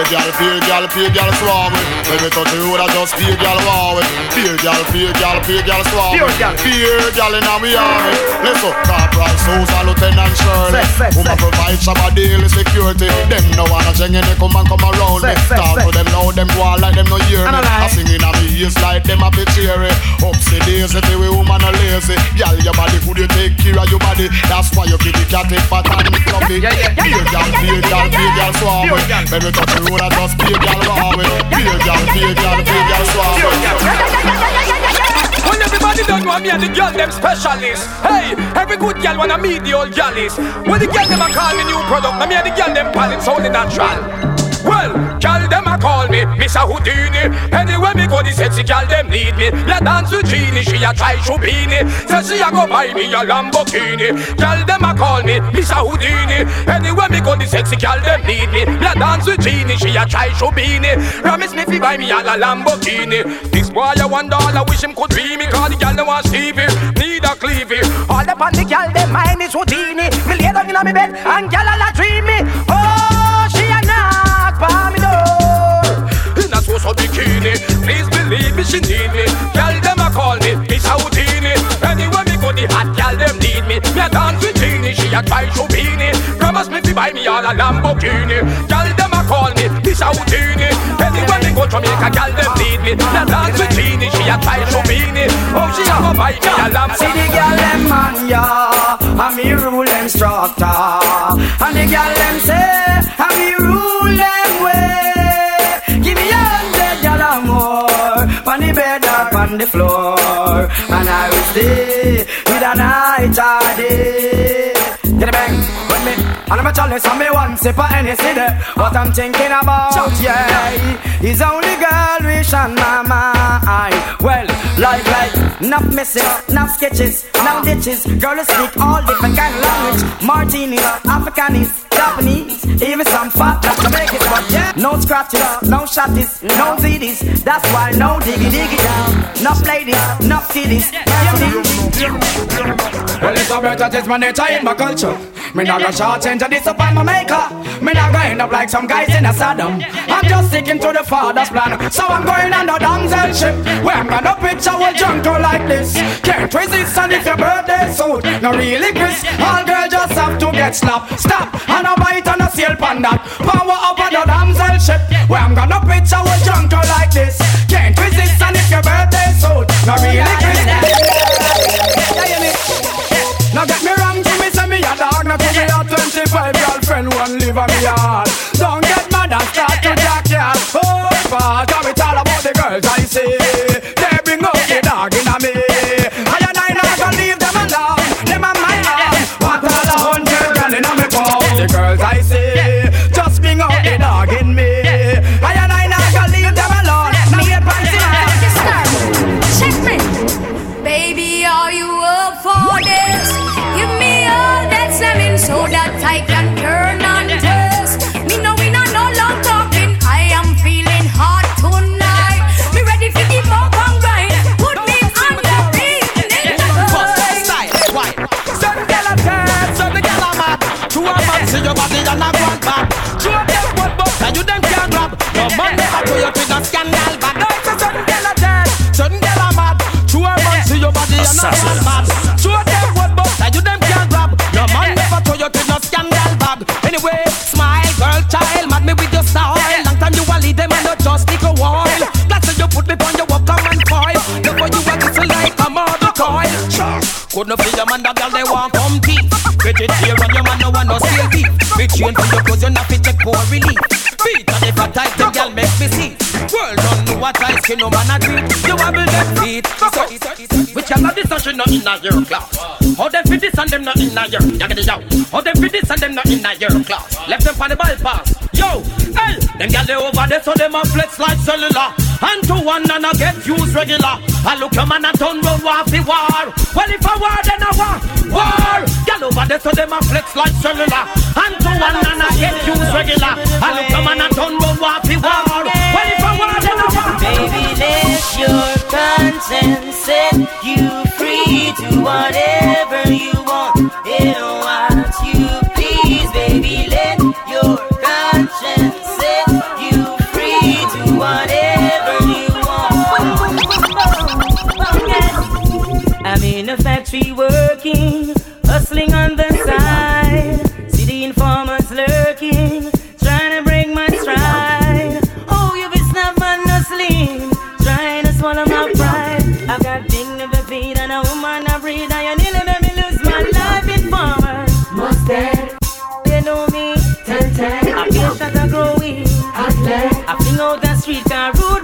Gal, fear gal, fear gal swarm with. When me touch the road, I just fear gal war with. Fear gal, fear gal, fear gal swarm with. Fear gal in me army. Listen, Corporal Sousa, Lieutenant Shirley. Who ma provide some daily security. Them no wanna jeng any come and come around me. Talk to them now, them go like them no hear me. I sing in a me ears like them a be cheery. Ups the days, the way woman a lazy. Girl, your body could you take care of your body. That's why you keep the cat take fat and fluffy. Girl, be a girl, be a girl, suave. When me touch the road, I just a girl, wow. Be a girl, a girl, a girl, suave. When everybody done want me and the girl them specialist. Hey, every good girl wanna meet the old girlies. When the girl them a call me new product, me and the girl them pal, it's only natural. Well, gal them a call me Mr. Houdini. Anywhere me go, the sexy gal them need me. Me a dance with Genie, she a try to Shubini Say she a go buy me a Lamborghini. Gal them a call me Mr. Houdini. Anywhere me go, the sexy gal them need me. Me a dance with Genie, she a try Shubini Promise me fi buy me a Lamborghini. This boy a one dollar, wish him could be me Cause the gal them want Stevie, need a cleavy. All up on the gal them mind is Houdini. Me lay down inna me bed and gal a la dream me. Oh, for me door In a so-so bikini Please believe me, she need me. Girl, them a call me Miss Houdini. Anywhere me go, the hot girl, them need me. Me a dance with Genie, she a try Shubini Promise me fi buy me all a Lamborghini. Girl, them a call me Miss Houdini. Anywhere me go, Jamaica, girl, them need me. Me a dance with Genie, she a try Shubini Oh, she a go buy me a Lamborghini. See the girl them man ya, I'm me rule instructor, and the girl them say I'm me rule on the floor, and I will stay with a night or day. Get it bang with me, and I'm a chalice and me one sip of any city. What I'm thinking about, yeah, is only girl wish on my mind. Well, like like, enough misses, enough sketches, enough ditches. Girls speak all different kind of language. Martinis, Africanese, Japanese, even some fat like Jamaicans. But yeah, no scratches, no shotties, no ZDs. That's why no diggy diggy down. Enough ladies, enough kiddies. Well, it's a better test my nature in my culture. Me not gonna short change this up on my maker. Me not gonna end up like some guys in a Saddam. I'm just sticking to the father's plan. So I'm going the damsel ship. Where I'm gonna picture a jungle like this. Can't resist and if your birthday suit. No really Chris. All girls just have to get slapped. Stop. And a bite and a sail pan that. Power up on the damsel ship. Where I'm gonna picture a jungle like this. Can't resist and if your birthday suit. No really Chris. Now get me wrong, give me say me a dog. Now give me a 25 girlfriend, one live on me yard Don't get mad and start to jack ya Oh, Cause it's all about the girls I see see your body and a grand back. Two of them one but and you them can't grab. No man never do you with a scandal bag. No, it's a some gyal a dead, some gyal a mad. Two a man see your body and a grand back. Two of them one but and you them can't grab. No man never do you with no scandal bag. Anyway, smile, girl, child, mad me with your style. Long time you a lead them and not just little while. That's how you put me on your walk, and coil. Look how you a whistle like a mother coil. Couldn't feel your man, that girl they want come teeth. Vegetarian, Chain for your cause you not fit check for relief. Feet and if I tight, the girl make me see. World don't know what I skin, no man a drink. You a left feet. So, which are not this and she not in a your class. How them fit this and them not in a your, yaggedy yow. How them fit this and them not in a your class. Left them on the bypass. Yo, hey, them girl they over there so them a flex like cellular. And to one and I get used regular. I look a man a turn round war fi war. Well if I war then I war. War. Girl over there so them a flex like cellular. And to one and I get used regular. I look a man a turn round war fi war. Well if I war then I war. Baby, let your conscience set you free to whatever you want and factory working, hustling on the side. See the informers lurking, trying to break my stride. Oh, you be no slim, trying to swallow my pride. I've got dignity feet and a woman I breed, and you nearly made me lose my life. Informers, must dead. You know me, ten ten. I feel shot a growing. I fling out the street, car rude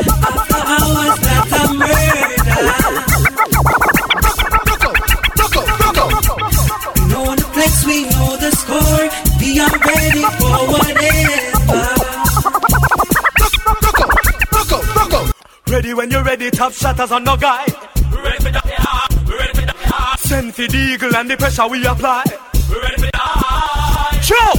We are ready for whatever. Ready when you're ready, top shatters on no guy. We're ready for that, ready for the that. Send for the eagle and the pressure we apply. We're ready for that. Show!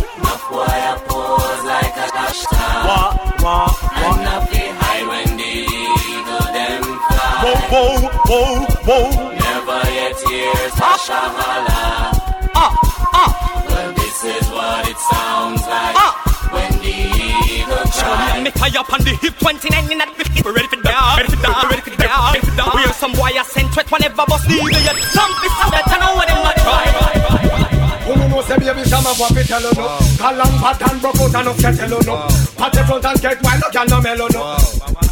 Boy, I pose like a star. Wah, wah, wah. And up behind when the eagle them fly. Whoa, whoa, whoa, whoa. Never yet hear Tasha holla. Ah, ah. It sounds like. Ah. When the eagle cries. me me tie up on the hip 29 in that 50. We're ready for that, ready for that, ready for that, ready for that. We're some wire sent wet whenever bust the eagle. You some piece of that, I know what them a try. Who no know say baby shama for fi tell you no Kalang pattern broke out and upset tell no Pat the front and get wild, no girl no mellow no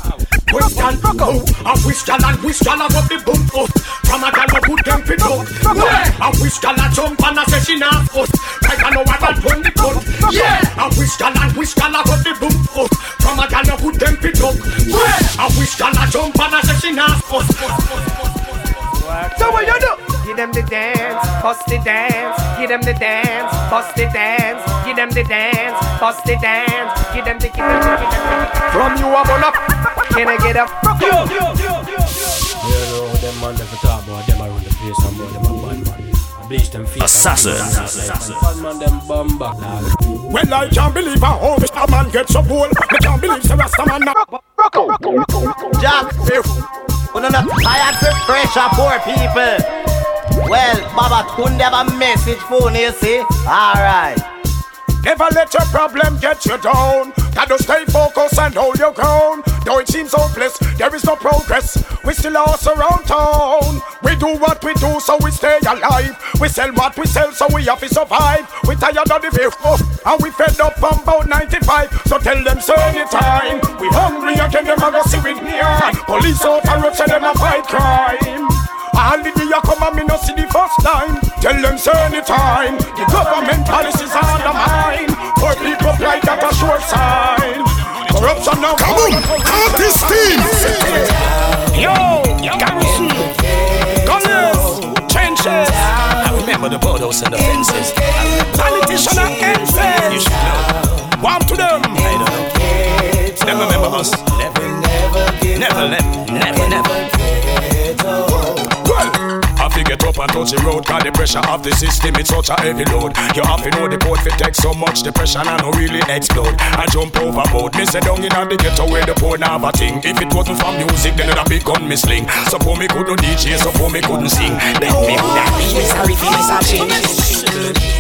Question, oh, a wish gal and wish gal a go the boom out From a gal no put them fit out. Yeah, a wish gal a jump and a say she not us Like I know what that run the cut Yeah, a wish gal and wish gal a go the boom out From a gal no put them fit out. Yeah, a wish gal a jump and a say she not us So what you do? Give them the dance, bust the dance, give them the dance, bust the dance, give them the dance, bust the dance, give them the give them the give them the From you up on up, Can I get up? yo, yo, yo, yo, You know them man that talk about them around the place and about them a bad man. Bleach them. Assassin. Bad man them bum back. dog. Well, I can't believe how old this man gets so bold. I can't believe the rest of man. Jack, we don't have tired for pressure, poor people. Well, Baba couldn't have a message phone, you see? Alright. Never let your problem get you down. Gotta stay focused and hold your ground. Though it seems hopeless, there is no progress. We still lost around town. We do what we do, so we stay alive. We sell what we sell, so we have to survive. We tired of the vehicle, oh, and we fed up from about 95. So tell them, say anytime. We hungry again, them a go see with me. Police out and road, say them a fight crime. All the day you come and me no see the first time Tell them say anytime The government policies are undermine Poor people like that a sure sign Corruption now Come on, out this team Yo, Gangshi, Gunners, Trenches. I remember the bodos and the fences. Politician and ensigns. You should know. Warm to them. I don't know. Them remember us. Never, never, never, never, never, never. I get up and touch the road Cause the pressure of the system it's such a heavy load You have to know the boat fi take so much depression and no really explode I jump overboard Me say down in the ghetto where the poor have a thing If it wasn't for music then it'd be gun me So for me couldn't DJ so for me couldn't sing Then me would have been sorry for this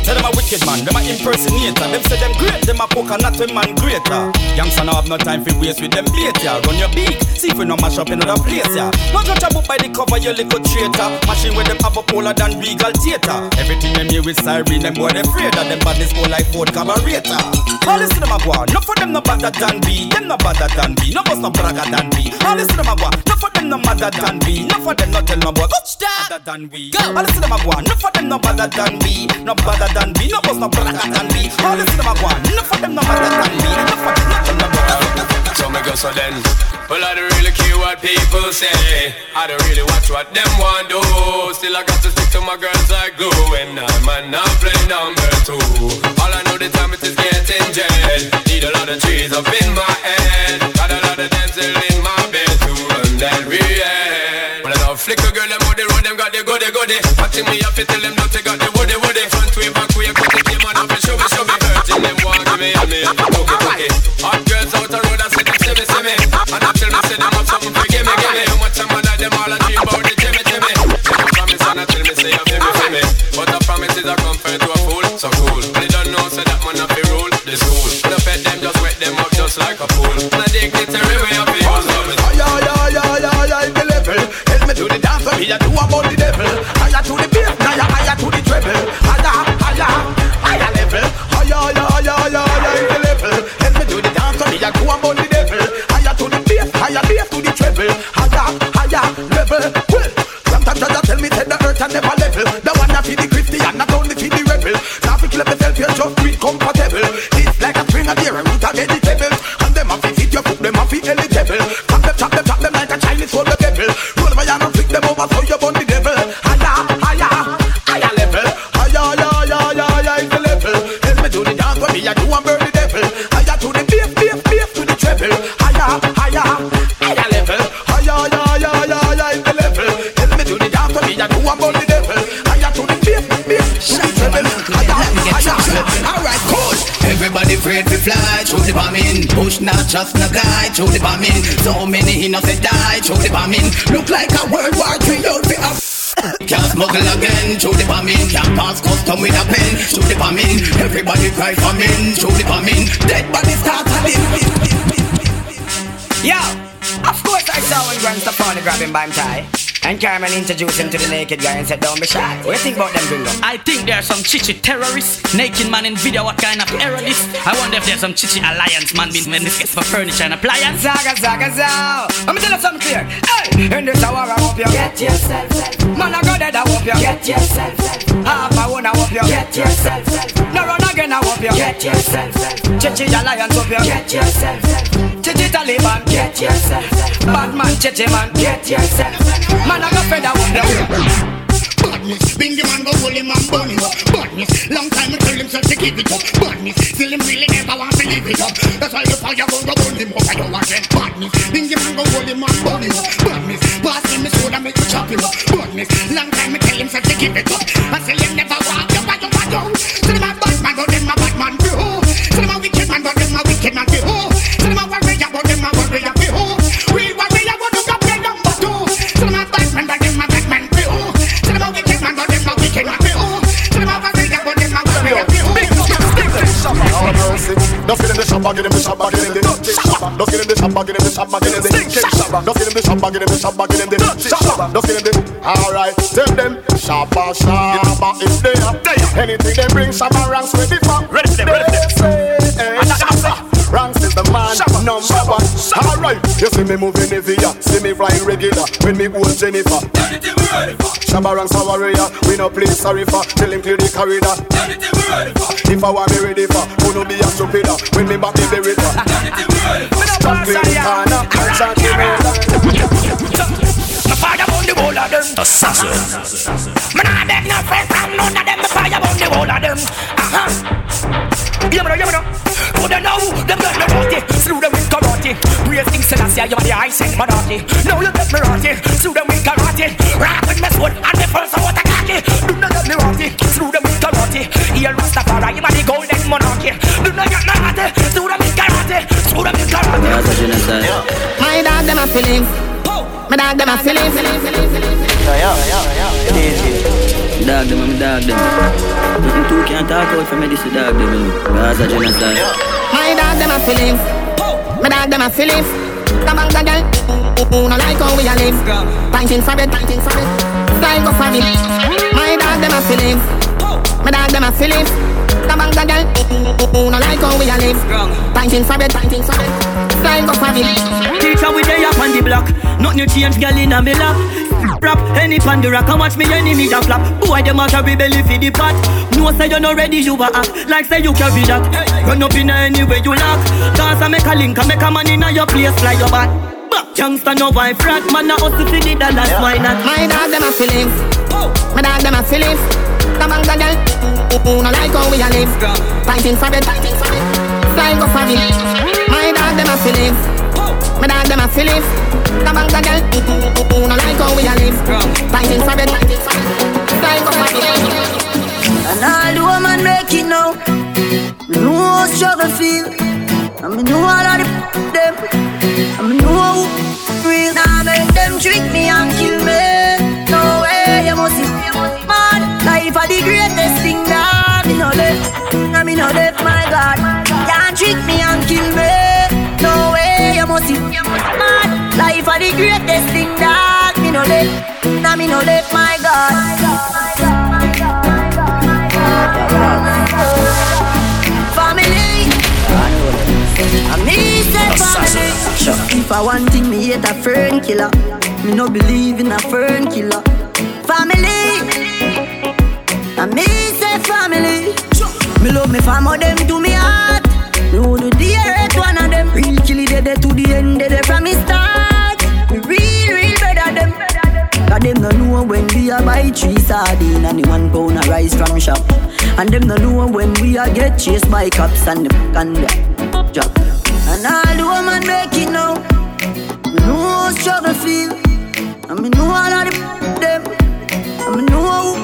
Tell them a wicked man, them a impersonator. Them say them great, them a not a man greater. Youngster now have no time for waste with them yeah. Run your beat, see if we no mash up in another place, yeah. Not judge a book by the cover, you little traitor. Machine with them have a polar than regal theater. Everything them here with siren, them boy they afraid of them badness go like Ford carburetor. All this to them a go no for them no better than B, them no better than B, no boss no bragger than B. All this to them a go no for them no madder than B, no for them no tell no boy go better than we. All this to them a go no for them no better than we, no better than we, no boss no bragger than we. All this to them a go no for them no madder than we, no for them no tell no boy. So me go so then Well I don't really care what people say. I don't really watch what them want do. Still I got to stick to my girls like glue. And I might not play number two. All I know the time it is getting jet. Need a lot of trees up in my head. Got a lot of dancing in my bed To run that real Well I know flicker girl them on the road them got the goody goody. Watching me have to tell them not to got the woody woody. Front way, back way, cut the game and have to show me, show me. Hurting them, want give me, and me so cool. They don't know, say that man to rule the school. The pet them, just wet them up just like a pool. And I dignitary way of the use of it. Ay, ay, ay, ay, ay, ay, the level. Help me to the dance, so me a do about the devil. Higher to the bass, higher, higher to the treble. Higher, higher, higher level. Ay, ay, ay, ay, ay, the level. Help me to the dance, so me a do about the devil. Higher to the bass, higher bass to the treble. Higher, higher level. Well, sometimes Jaja tell me say the earth and never level. The one that feed the just real comfortable. It's like a string of deer, a root of Everybody afraid to fly through the bombing. Push not just no guy through the bombing. So many innocent die through the bombing. Look like a World War III outfit. Can't smuggle again through the bombing. Can't pass custom with a pen through the bombing. Everybody cry for me through the bombing. Dead body start to live. Yo, of course I saw when Gwen Stefani grab him by him tie. And Carmen introduced him to the naked guy and said, Don't be shy. What do you think about them gringo? I think there's some chichi terrorists. Naked man in video, what kind of error this? I wonder if there's some chichi alliance man being when this gets for furniture and appliance. Zaga, zaga, zaga. Let me tell you something clear. Hey, in this hour I hope you get yourself. Man, I go dead, I hope you get yourself. Half I wanna hope you get yourself. No run again, I hope you get yourself. Chichi alliance, hope you get yourself. Chichi Taliban, get yourself. Bad man, chichi man, get yourself. Man, I go with them. Badness, bingy man go hold him and burn him up. Badness, long time I tell himself to give it up. Badness, still him really never want to leave it up. That's why the fire go go burn him up. I don't want that badness. Bingy man go hold him and burn him up. Badness, pass him his sword and make me chop him up. Badness, long time I tell himself to give it up. I still get in the shop, get in the shop, get in the dirty shop. Don't get in the shop, get in the shop, get in the stinking shop. Don't get in the shop, get in the shop, get in the dirty shop. Don't get in the. Alright, tell them shabba shabba is there. Anything they bring, Shabba Ranks ready for. Ready for them, ready for them. Ranks is the man, number one. Alright, you see me moving heavier, see me flying regular. When me hold Jennifer, Shabba Ranks a warrior. We no play sorry for. Tell him clear the corridor. If I want me ready for, who no be a stupider. When me back me berita. Stop clear the corner, chant the Me fire on the whole of them. Assassin. Me nah beg no friend from none of them. Me fire on the whole of them. Uh-huh. Yeah, me know, yeah, me know. Who they know? Them get me rotty. Slew them with karate. Praising Selassie, you are the ice and Manati. Now you get me rotty. Slew them with karate. Rock with me sword and the first of what I got. Do not get me rotty. Slew them with karate. Here Rastafari, you are the golden monarchy. Do not get me rotty. Slew them with karate. Slew them with karate. My dog, them a feeling. My dog, them a feeling. Yo, yo, yo, yo, yo. Dog them, I'm dog them. Nothing two can't talk out for me, this is dog them. you know. Gaza genocide. My dog, them a feeling. My dog, them a feeling. The bang the girl, who no like how we a live. Pinting for bed, pinting for bed. Style go for me. My dog, them a feeling. My dog, them a feeling. The bang the girl, who no like how we a live. Pinting for bed, pinting for bed. Style go for me. Teacher we day up on the block Nothing you change girl in a me lap Rap any pan the rock and watch me enemy a flap Boy them a rebelli fi the pot No say you no ready you a act Like say you carry that Run up in any way you lock Cause I make a link I make a man in a your place fly your back Youngster no wife rat Man a hustle fi the dollars why not My dog, them a feeling. Oh. My dog, them a feeling. The bang the girl, who no like how we a live. Pinting for bed, pinting for bed. Style go for me. My dog, them a feeling. Me dog them a silly. The bank a girl, who no like how we a live. Fighting for it, flying up my And all the woman make it now. Me know how struggle feel. And me know all of the them. And me know who real. Now make them trick me and kill me. No way, you must be mad. Life are the greatest thing that me know left. And me know left, my God. Can't trick me and kill me. No be mad. Life are the greatest thing that me know left. And me know left, my God. Family. I me say family. If I want thing, me hate a fern killer. Me no believe in a fern killer. Family. I me say family. Me love me family, them to me heart. Me would dare hate one of them. Real killy dead to the end, dead from me start. Me real, real better them. Cause them no know when we a buy three sardine and the one pound a rice from shop. And them no know when we a get chased by cops and the and the. And all the woman make it now. Me know how struggle feel. And me know all of the them. And me know who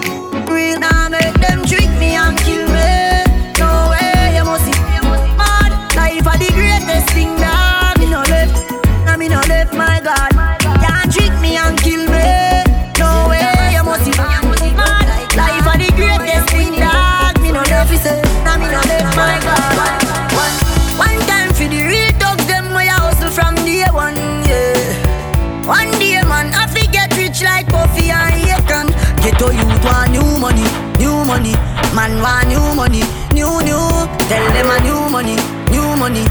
Tell them a new money, new money,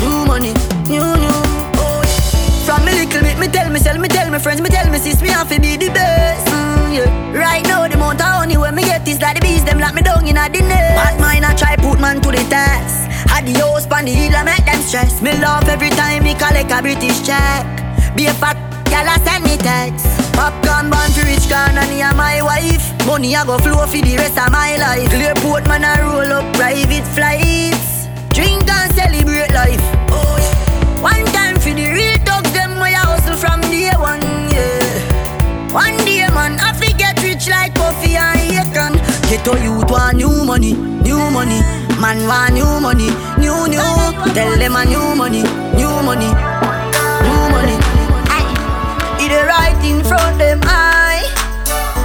new money, new new. Oh, yeah. From me little bit, me tell me, sell me tell me friends, me tell me sis, me have to be the best. Mm, yeah. Right now, the amount of honey when me get is like the bees, them lock me down in a nest. Bad mind, I try put man to the test. Had the house pan the hill, I make them stress. Me laugh every time me collect a British check. Be a fat gal, I send me text. Popcorn born for rich can and my wife. Money I go flow for the rest of my life. Clearport man I roll up private flights. Drink and celebrate life. Oh yeah. One time for the real dogs, them way I hustle from day one, yeah. One day man, I forget rich like Puffy and Akon. Get to youth want new money, new money. Man want new money, new new. Tell them a new money, new money, right in front them eye.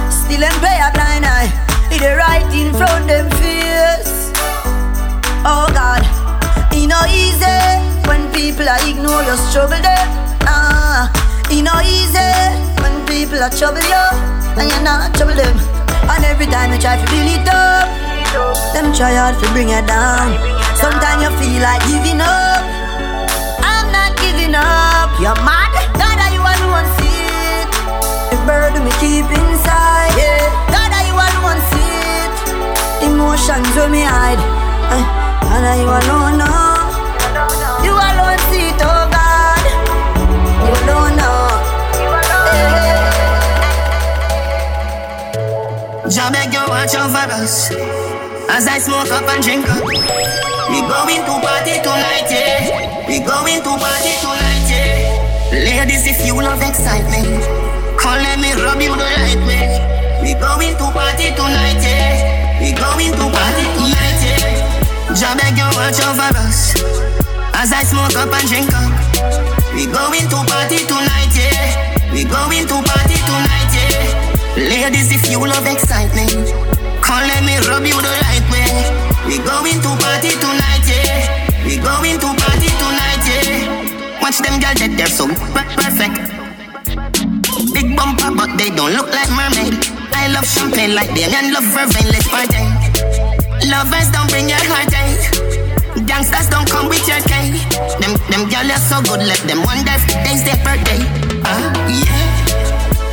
Still them pay a blind eye. It right in front them face. Oh God, it no easy when people are ignore your struggle them. Ah, it no easy when people are trouble you and you're not trouble them. And every time you try to build it up, them try hard to bring you down. Sometimes you feel like giving up. I'm not giving up. You're mad. Me keep inside. Yeah. God, you alone see it? Emotions when me hide. Uh, and are you alone now? You alone see it, oh God. You alone now. Jah watch over us As I smoke up and drink up We going to party tonight, yeah We going to party tonight, yeah Ladies, if you love excitement Come let me rub you the right way We going to party tonight, yeah We going to party tonight, yeah Jah beg you watch over us As I smoke up and drink up We going to party tonight, yeah We going to party tonight, yeah Ladies, if you love excitement, come let me rub you the right way. We going to party tonight, yeah. We going to party tonight, yeah. Watch them girls that they're so perfect. Big bumper, but they don't look like mermaid. I love champagne like them and love vervain. Let's party. Lovers don't bring your heartache. Gangsters don't come with your cake. Them them girls are so good, let them wonder if today's their birthday. Uh, yeah.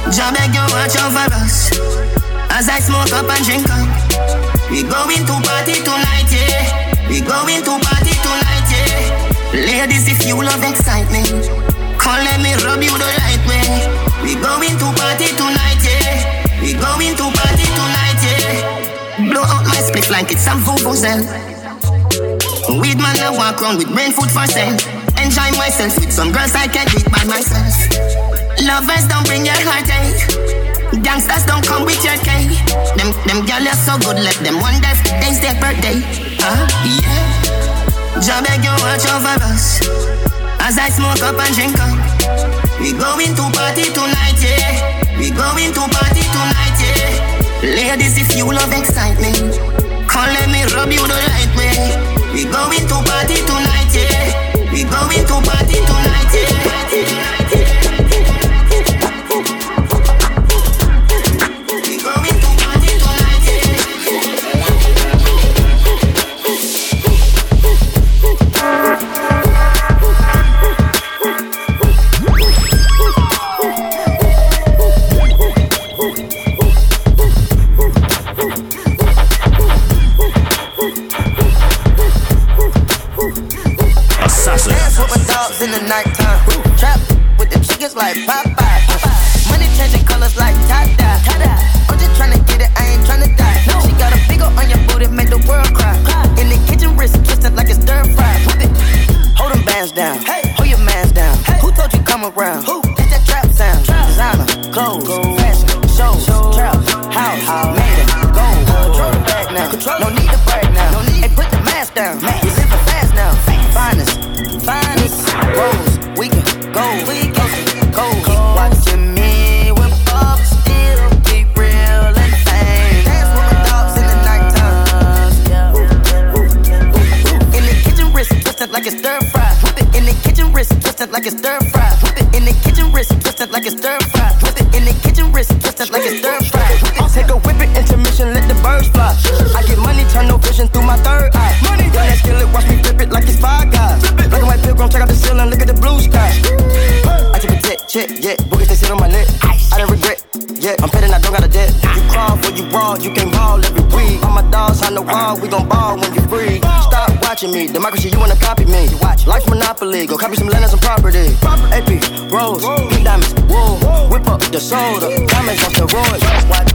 Jah beg you watch over us As I smoke up and drink up We going to party tonight, yeah We going to party tonight, yeah Ladies, if you love excitement Come let me rub you the right way We going to party tonight, yeah We going to party tonight, yeah Blow out my split like it's some vuvuzela Weed man, I walk around with brain food for sale Enjoy myself with some girls I can't beat by myself. Lovers don't bring your heartache. Gangsters don't come with your cake. Them them girls are so good, let them wonder if today's their birthday. Uh, yeah. Jah beg you watch over us as I smoke up and drink up. We going to party tonight, yeah. We going to party tonight, yeah. Ladies, if you love excitement, come let me rub you the right way. We going to party tonight, yeah. We going to party tonight, yeah. Watching me, democracy, you wanna copy me. Life Monopoly, go copy some land and some property. AP, Rose, diamonds, whoa. Whip up the soda, diamonds on steroids. Watching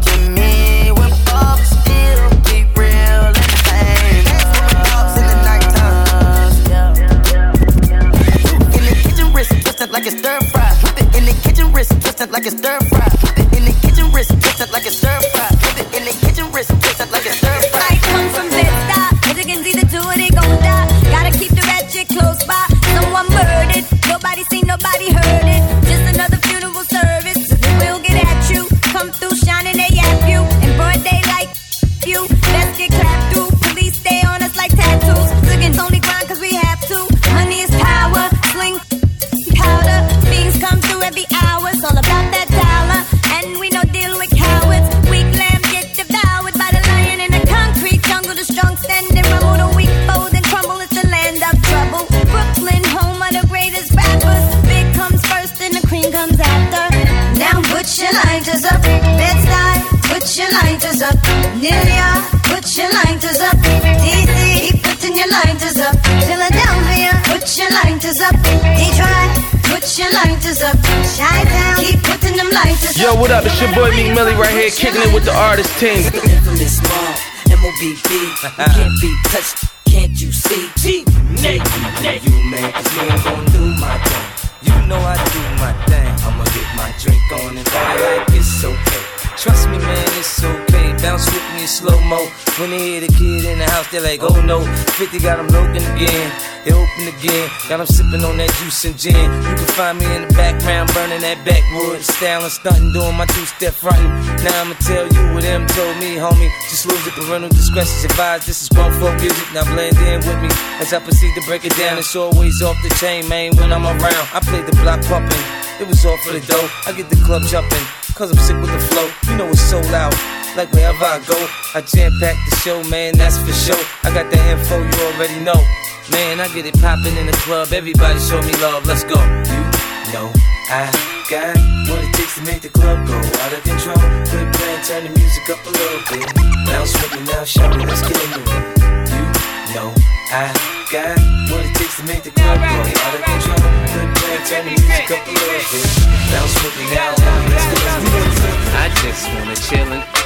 kicking it with the artist team. Infamous mob, M-O-B-B. You can't be touched, in the house, they're like, oh no. 50 got them looking again. They open again. Got them sipping on that juice and gin. You can find me in the background, burning that backwood. Styling, stunting, doing my two step fronting. Now I'ma tell you what them told me, homie. Just lose it, parental discretion's advised. This is grown folk music. Now blend in with me as I proceed to break it down. It's always off the chain, man, when I'm around. I play the block pumping. It was all for the dough. I get the club jumping. Cause I'm sick with the flow. You know it's so out. Like wherever I go, I jam pack the show, man, that's for sure. I got the info you already know. Man, I get it poppin' in the club. Everybody show me love, let's go. You know I got what it takes to make the club go out of control. Quit playing, turn the music up a little bit. Bounce with me now, show me, let's get into it. You know I got what it takes to make the club go out of control. Quit playing, turn the music up a little bit. Bounce with me now, homie, let's get into it. I just wanna chillin'.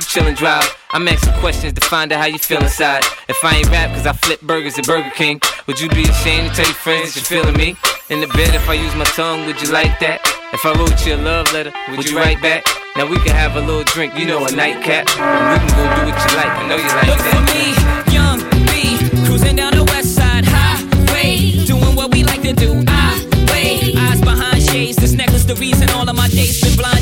chillin' drive. I'm asking questions to find out how you feel inside. If I ain't rap cause I flip burgers at Burger King, would you be ashamed to tell your friends you're feeling me? In the bed, if I use my tongue, would you like that? If I wrote you a love letter, would you write back? Now we can have a little drink, you know, a nightcap. And we can go do what you like, I know you like Look that. for me, young B, cruising down the west side highway, doing what we like to do. I wait, eyes behind shades. This necklace, the reason all of my dates been blind dates. But today,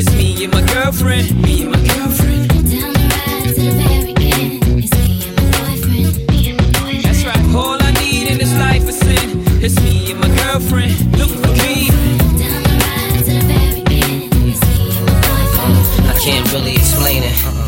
It's me and my girlfriend, me and my girlfriend. Down the ride to the very end. It's me and my boyfriend, me and my boyfriend. That's right, all I need in this life is sin. It's me and my girlfriend. Look for me. Down the ride to the very end. It's me and my boyfriend. I can't really explain it. Uh-uh.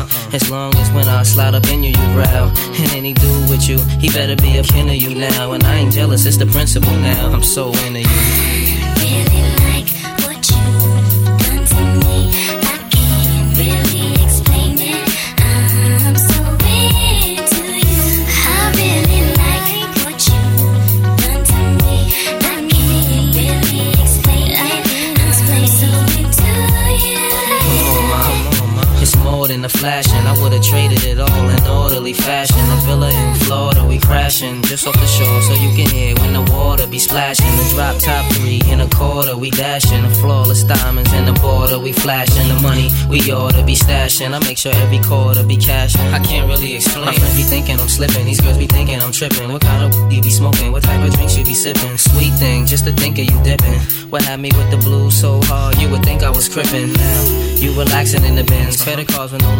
Uh-uh. As long as when I slide up in you, you growl. And any dude with you, he better be a kin of you now. And I ain't jealous, it's the principle now. I'm so into you. More than a flash, and I would've traded it all in orderly fashion. A villa in Florida, we crashing just off the shore, so you can hear when the water be splashing. The drop top three in a quarter, we dashing. The flawless diamonds in the border, we flashing. The money we oughta be stashing. I make sure every quarter be cashing. I can't really explain. My friends be thinking I'm slipping, these girls be thinking I'm tripping. What kind of you be smoking? What type of drinks you be sipping? Sweet thing, just to think of you dipping. What had me with the blues so hard, you would think I was crippin'. Now you relaxing in the bins, credit cards with no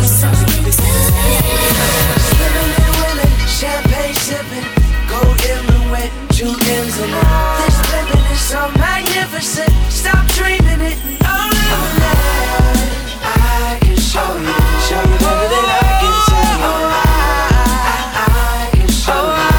This living is so magnificent. Stop dreaming it. Oh, I can show you, show you everything I can tell you. Oh, I can show you.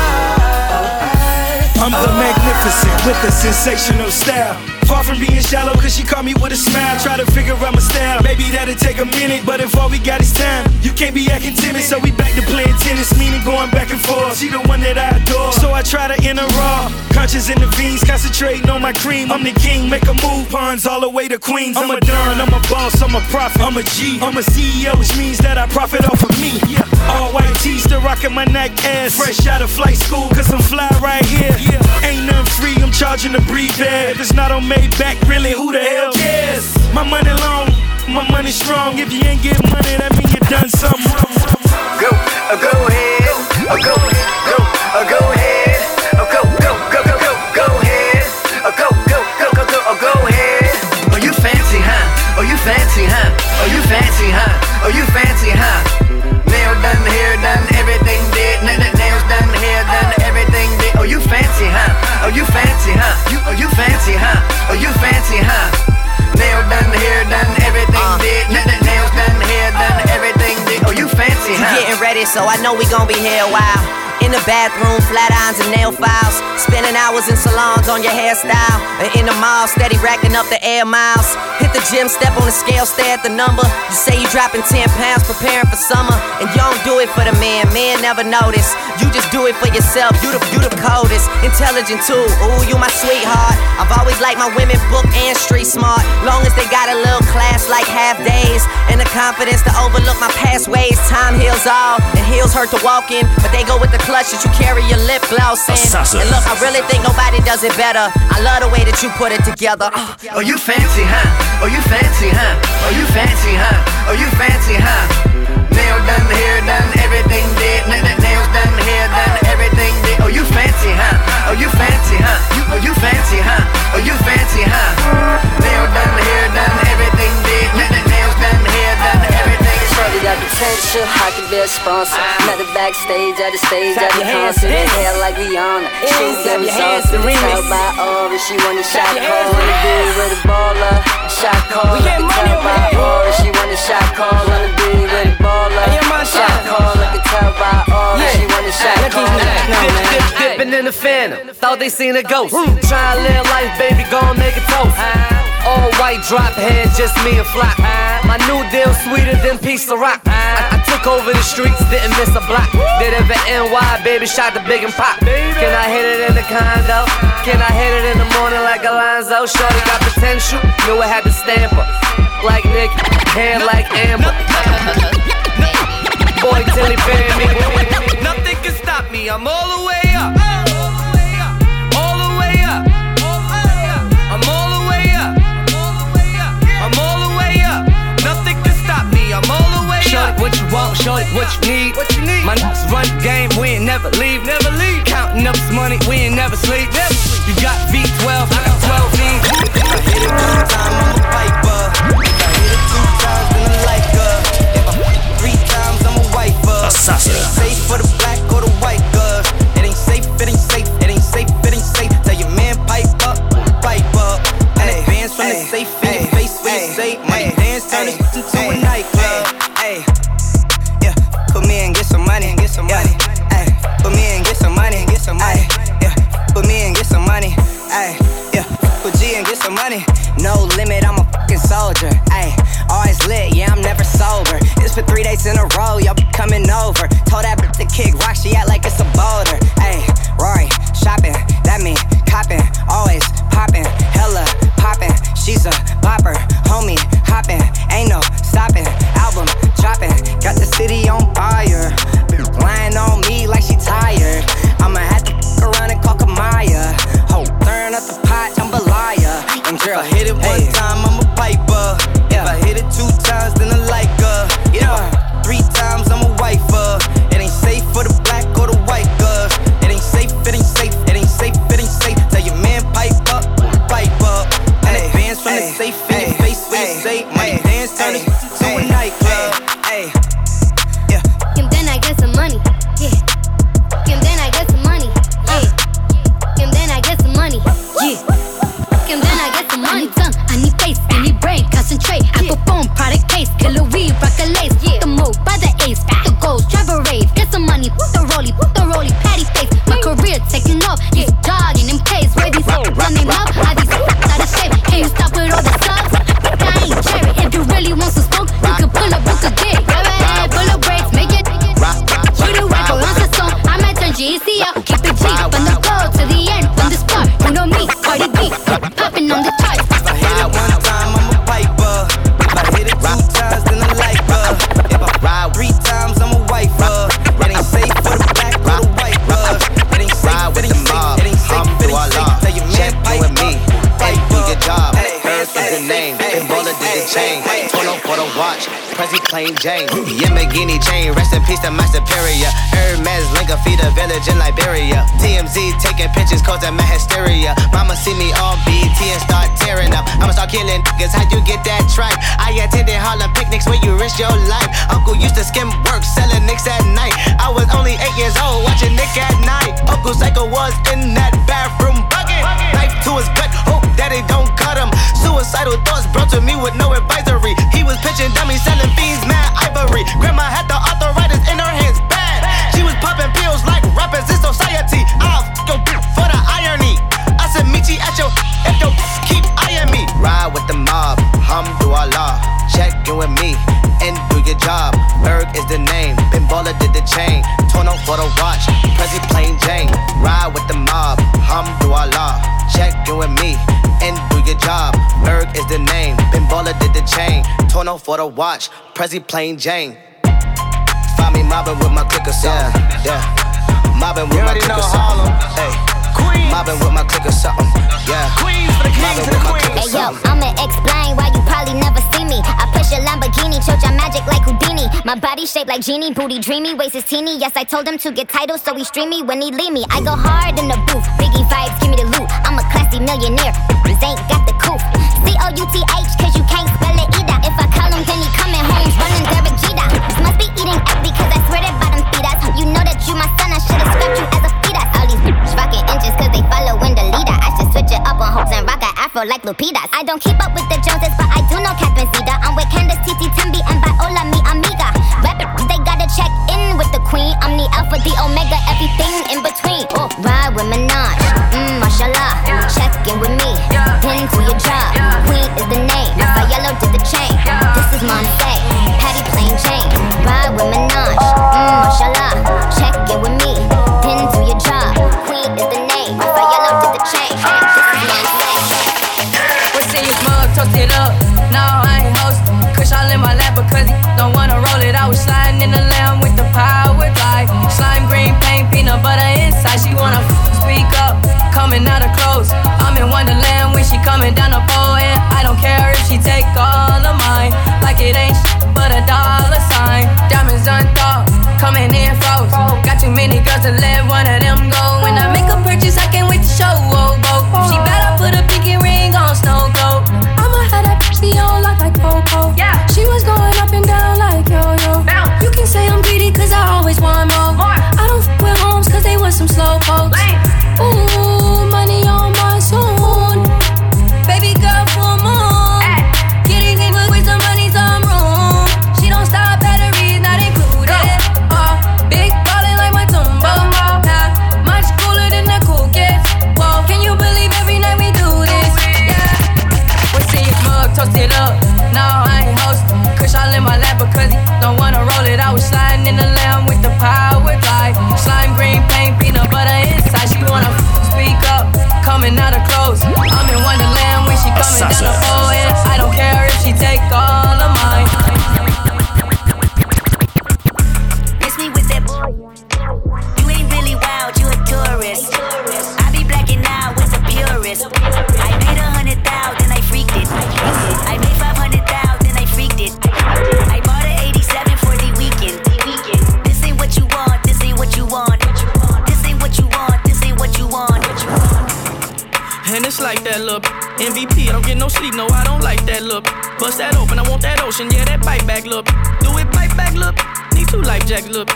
I'm the magnificent with a sensational style. Far from being shallow, cause she caught me with a smile. Try to figure out my style. Maybe that'll take a minute, but if all we got is time, you can't be acting timid. So we back to playing tennis, going back and forth. She the one that I adore. So I try to enter raw. Conscious in the veins, concentrating on my cream. I'm the king, make a move, pawns all the way to Queens. I'm a Don, I'm a boss, I'm a prophet. I'm a G, I'm a CEO, which means that I profit off of me. Yeah. All white tees, still rocking my neck ass. Fresh out of flight school, cause I'm fly right here. Yeah. Ain't nothing free, I'm charging to breathe air. If it's not on Maybach, really, who the hell cares? My money long, my money strong. If you ain't get money, that mean you done something wrong. Go, uh, go ahead, uh, Ready, so I know we gon' be here a while. In the bathroom, flat irons and nail files. Spending hours in salons on your hairstyle. And in the mall, steady racking up the air miles. Hit the gym, step on the scale, stare at the number. You say you dropping 10 pounds, preparing for summer. And you don't do it for the man, man never notice. You just do it for yourself, you the, you the coldest. Intelligent too, ooh, you my sweetheart. I've always liked my women book and street smart. Long as they got a little class like half days. And the confidence to overlook my past ways. Time heals all, and heels hurt to walk in. But they go with the clutch that you carry your lip gloss in. Assassin. And look, I really think nobody does it better. I love the way that you put it together. Oh, you fancy, huh? Oh, you fancy, huh? Oh, you fancy, huh? Oh, you fancy, huh? Nail done, hair done, everything did. N- n- nails done, hair done, everything did. Oh, you fancy, huh? Oh, you fancy, huh? Oh, you fancy, huh? Oh, you fancy, huh? Nail done, hair done, everything did. N- everything got potential, I could be a sponsor. Met her backstage at the stage at the concert. Hair like Rihanna. She clap was your hands awesome. to remix. Tell by aura, she wanna shot call. Wanna be with a baller. Shot call. We get Can money tell by here. aura, she wanna shot call. Wanna be with a baller. Hey, yo, man, Shot call. I can tell by oh, aura, she wanna shot call. these niggas know, Dip, man. dip, dip. Dipping in the phantom, thought they seen a ghost. Try to live life, baby, gon' make a toast. All white drop head, just me and Flock. My new deal sweeter than piece of rock. I, I took over the streets, didn't miss a block. Did it for NY, baby, shot the big and pop. Can I hit it in the condo? Can I hit it in the morning like Alonzo? Shorty got potential, knew I had to stamp her. Like Nick, hair like Amber. Boy, Diddy paying me. Nothing can stop me, I'm all the way what you want, shorty, what you need? What you need? My niggas run the game, we ain't never leave, never leave. Counting up this money, we ain't never sleep. Never. You got V12, I got 12 V. If I hit it one time, Jersey, plain Jane. Find me mobbing with my clicker something. Yeah, yeah. Mobbing with my clicker something. Hey. Mobbing with my clicker something. Um, yeah. Queens for the kings and the queens. Um, hey yo, I'ma explain why you probably never see me. I push a Lamborghini, choke your magic like Houdini. My body shaped like genie, booty dreamy, waist is teeny. Yes, I told him to get titles, so he streamy when he leave me. I go hard in the booth, biggie vibes, give me the loot. I'm a classy millionaire, like Lupita's. I don't keep up with the sleep, no, I don't like that look. Bust that open, I want that ocean, yeah, that bite back look. Do it, bite back look. Need two life jacks look.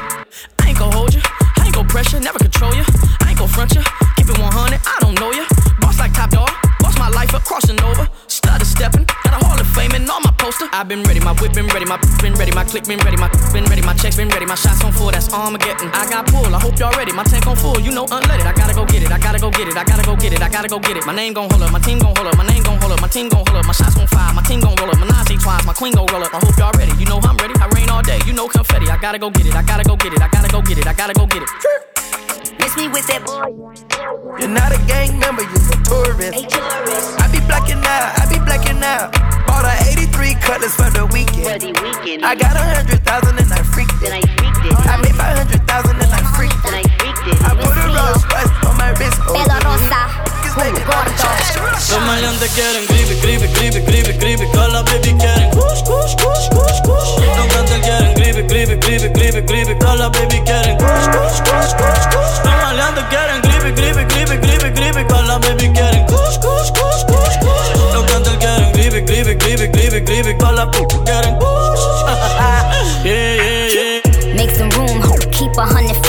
I ain't gon' hold you, I ain't gon' pressure, never control you. I ain't gon' front you, keep it 100, I don't know you. Boss like top dog, boss my life up, crossing over. I've been ready, my whip been ready, my been ready, my click been ready, my been ready, my checks been ready, my shots on full, that's Armageddon. I got pull, I hope y'all ready, my tank on full, you know unleaded. I gotta go get it, I gotta go get it, I gotta go get it, I gotta go get it. My name gon' hold up, my team gon' hold up, my name gon' hold up, my team gon' hold up, my shots gon' fire, my team gon' roll up, my Najee twice, my queen gon' roll up. I hope y'all ready, you know I'm ready, I rain all day, you know confetti. I gotta go get it, I gotta go get it, I gotta go get it, I gotta go get it. Miss me with that boy. You're not a gang member, you're a tourist. A tourist. I be blacking out, I be blacking out. Bought a three colors for the weekend. I got a hundred thousand and I freaked it. I freaked it. I made five hundred thousand and I freaked it. I put it. on put a rose bust on my wrist. Oh, Pelo rosa. Los maleantes quieren creepy, creepy, creepy, creepy, creepy Todas las baby quieren kush, kush, kush, quieren baby quieren kush, kush, kush, kush, kush Los maleantes quieren creepy, creepy, creepy, creepy, creepy call las baby quieren Que la baby quieren kush. Yeah, yeah, yeah. Make some room, keep a hundred.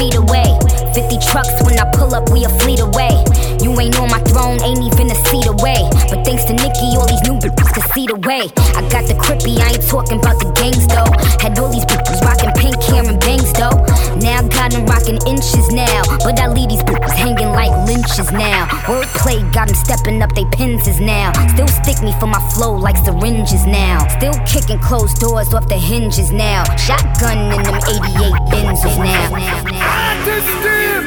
50 trucks when I pull up, we a fleet away. You ain't on my throne, ain't even a seat away. But thanks to Nicki, all these new bitches can see the way. I got the crippy, I ain't talking about the gangs though. Had all these bitches rocking pink hair and bangs though. Now I got them rocking inches now. But I leave these bitches hanging like lynches now. Wordplay got them stepping up they penses now. Still stick me for my flow like syringes now. Still kicking closed doors off the hinges now. Shotgun in them 88 Benzes now.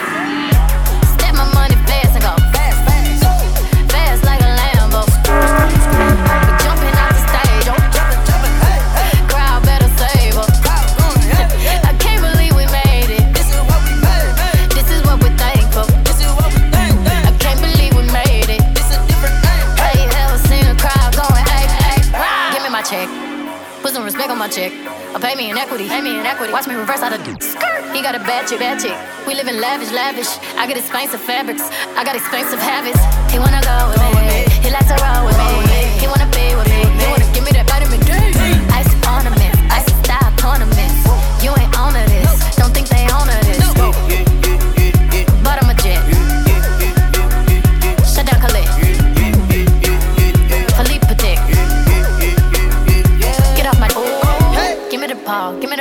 me in equity. Pay me in equity. Watch me reverse out of skirt. He got a bad chick, bad chick. We live in lavish, lavish. I got expensive fabrics. I got expensive habits. He wanna go with me. He likes to roll with me. He wanna be with me.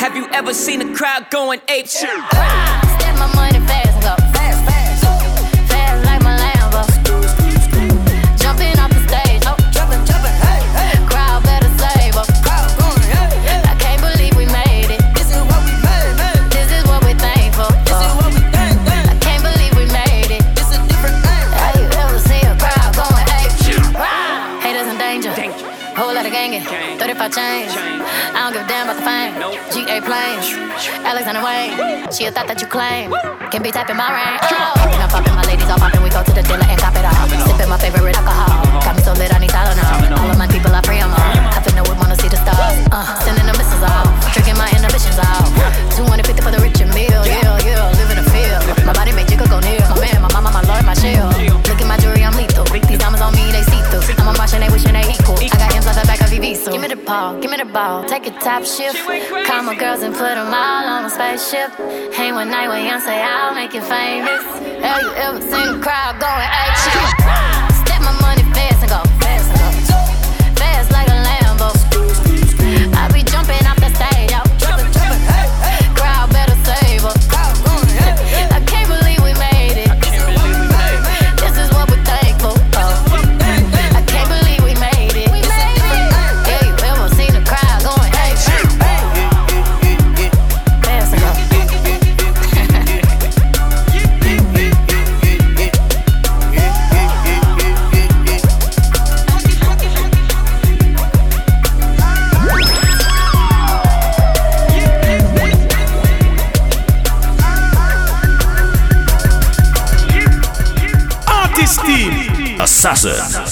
Have you ever seen a crowd going ape shit? Ah, Step my money fast and go fast, fast. Fast like my Lambo. Jumping off the stage, oh. Jumping, jumping, hey, hey. Crowd better save us. I can't believe we made it. This is what we made, This is what we're thankful for. This is what we think, I can't believe we made it. This is different thing. Have you ever seen a crowd going ape shit? Haters in danger. Whole lot of gangin'. 35 chains. I planes. Alexander Wang. She a thought that you claim. Can be tapping my rain. Oh. I'm popping my ladies all popping. We go to the dealer and cop it all. Sipping my favorite alcohol. Got me so lit, I need Tylenol. All of my people are free, I'm on. I finna would wanna see the stars. Uh, sending the missiles off. Drinking my inhibitions out. 250 for the rich and meal. Yeah, yeah. Live in the field. My body make jiggle go near. My man, my mama, my lord, my shield. Look at my jewelry, I'm lethal. These diamonds on me, they see through. I'm a Martian, they wishing they equal. VV, so give me the ball, give me the ball. Take a top shift. Call my girls and put them all on a spaceship. Hang one night with Beyonce, I'll make you famous. Have you ever seen a crowd going ape shit? Step my money fast and go Assassin.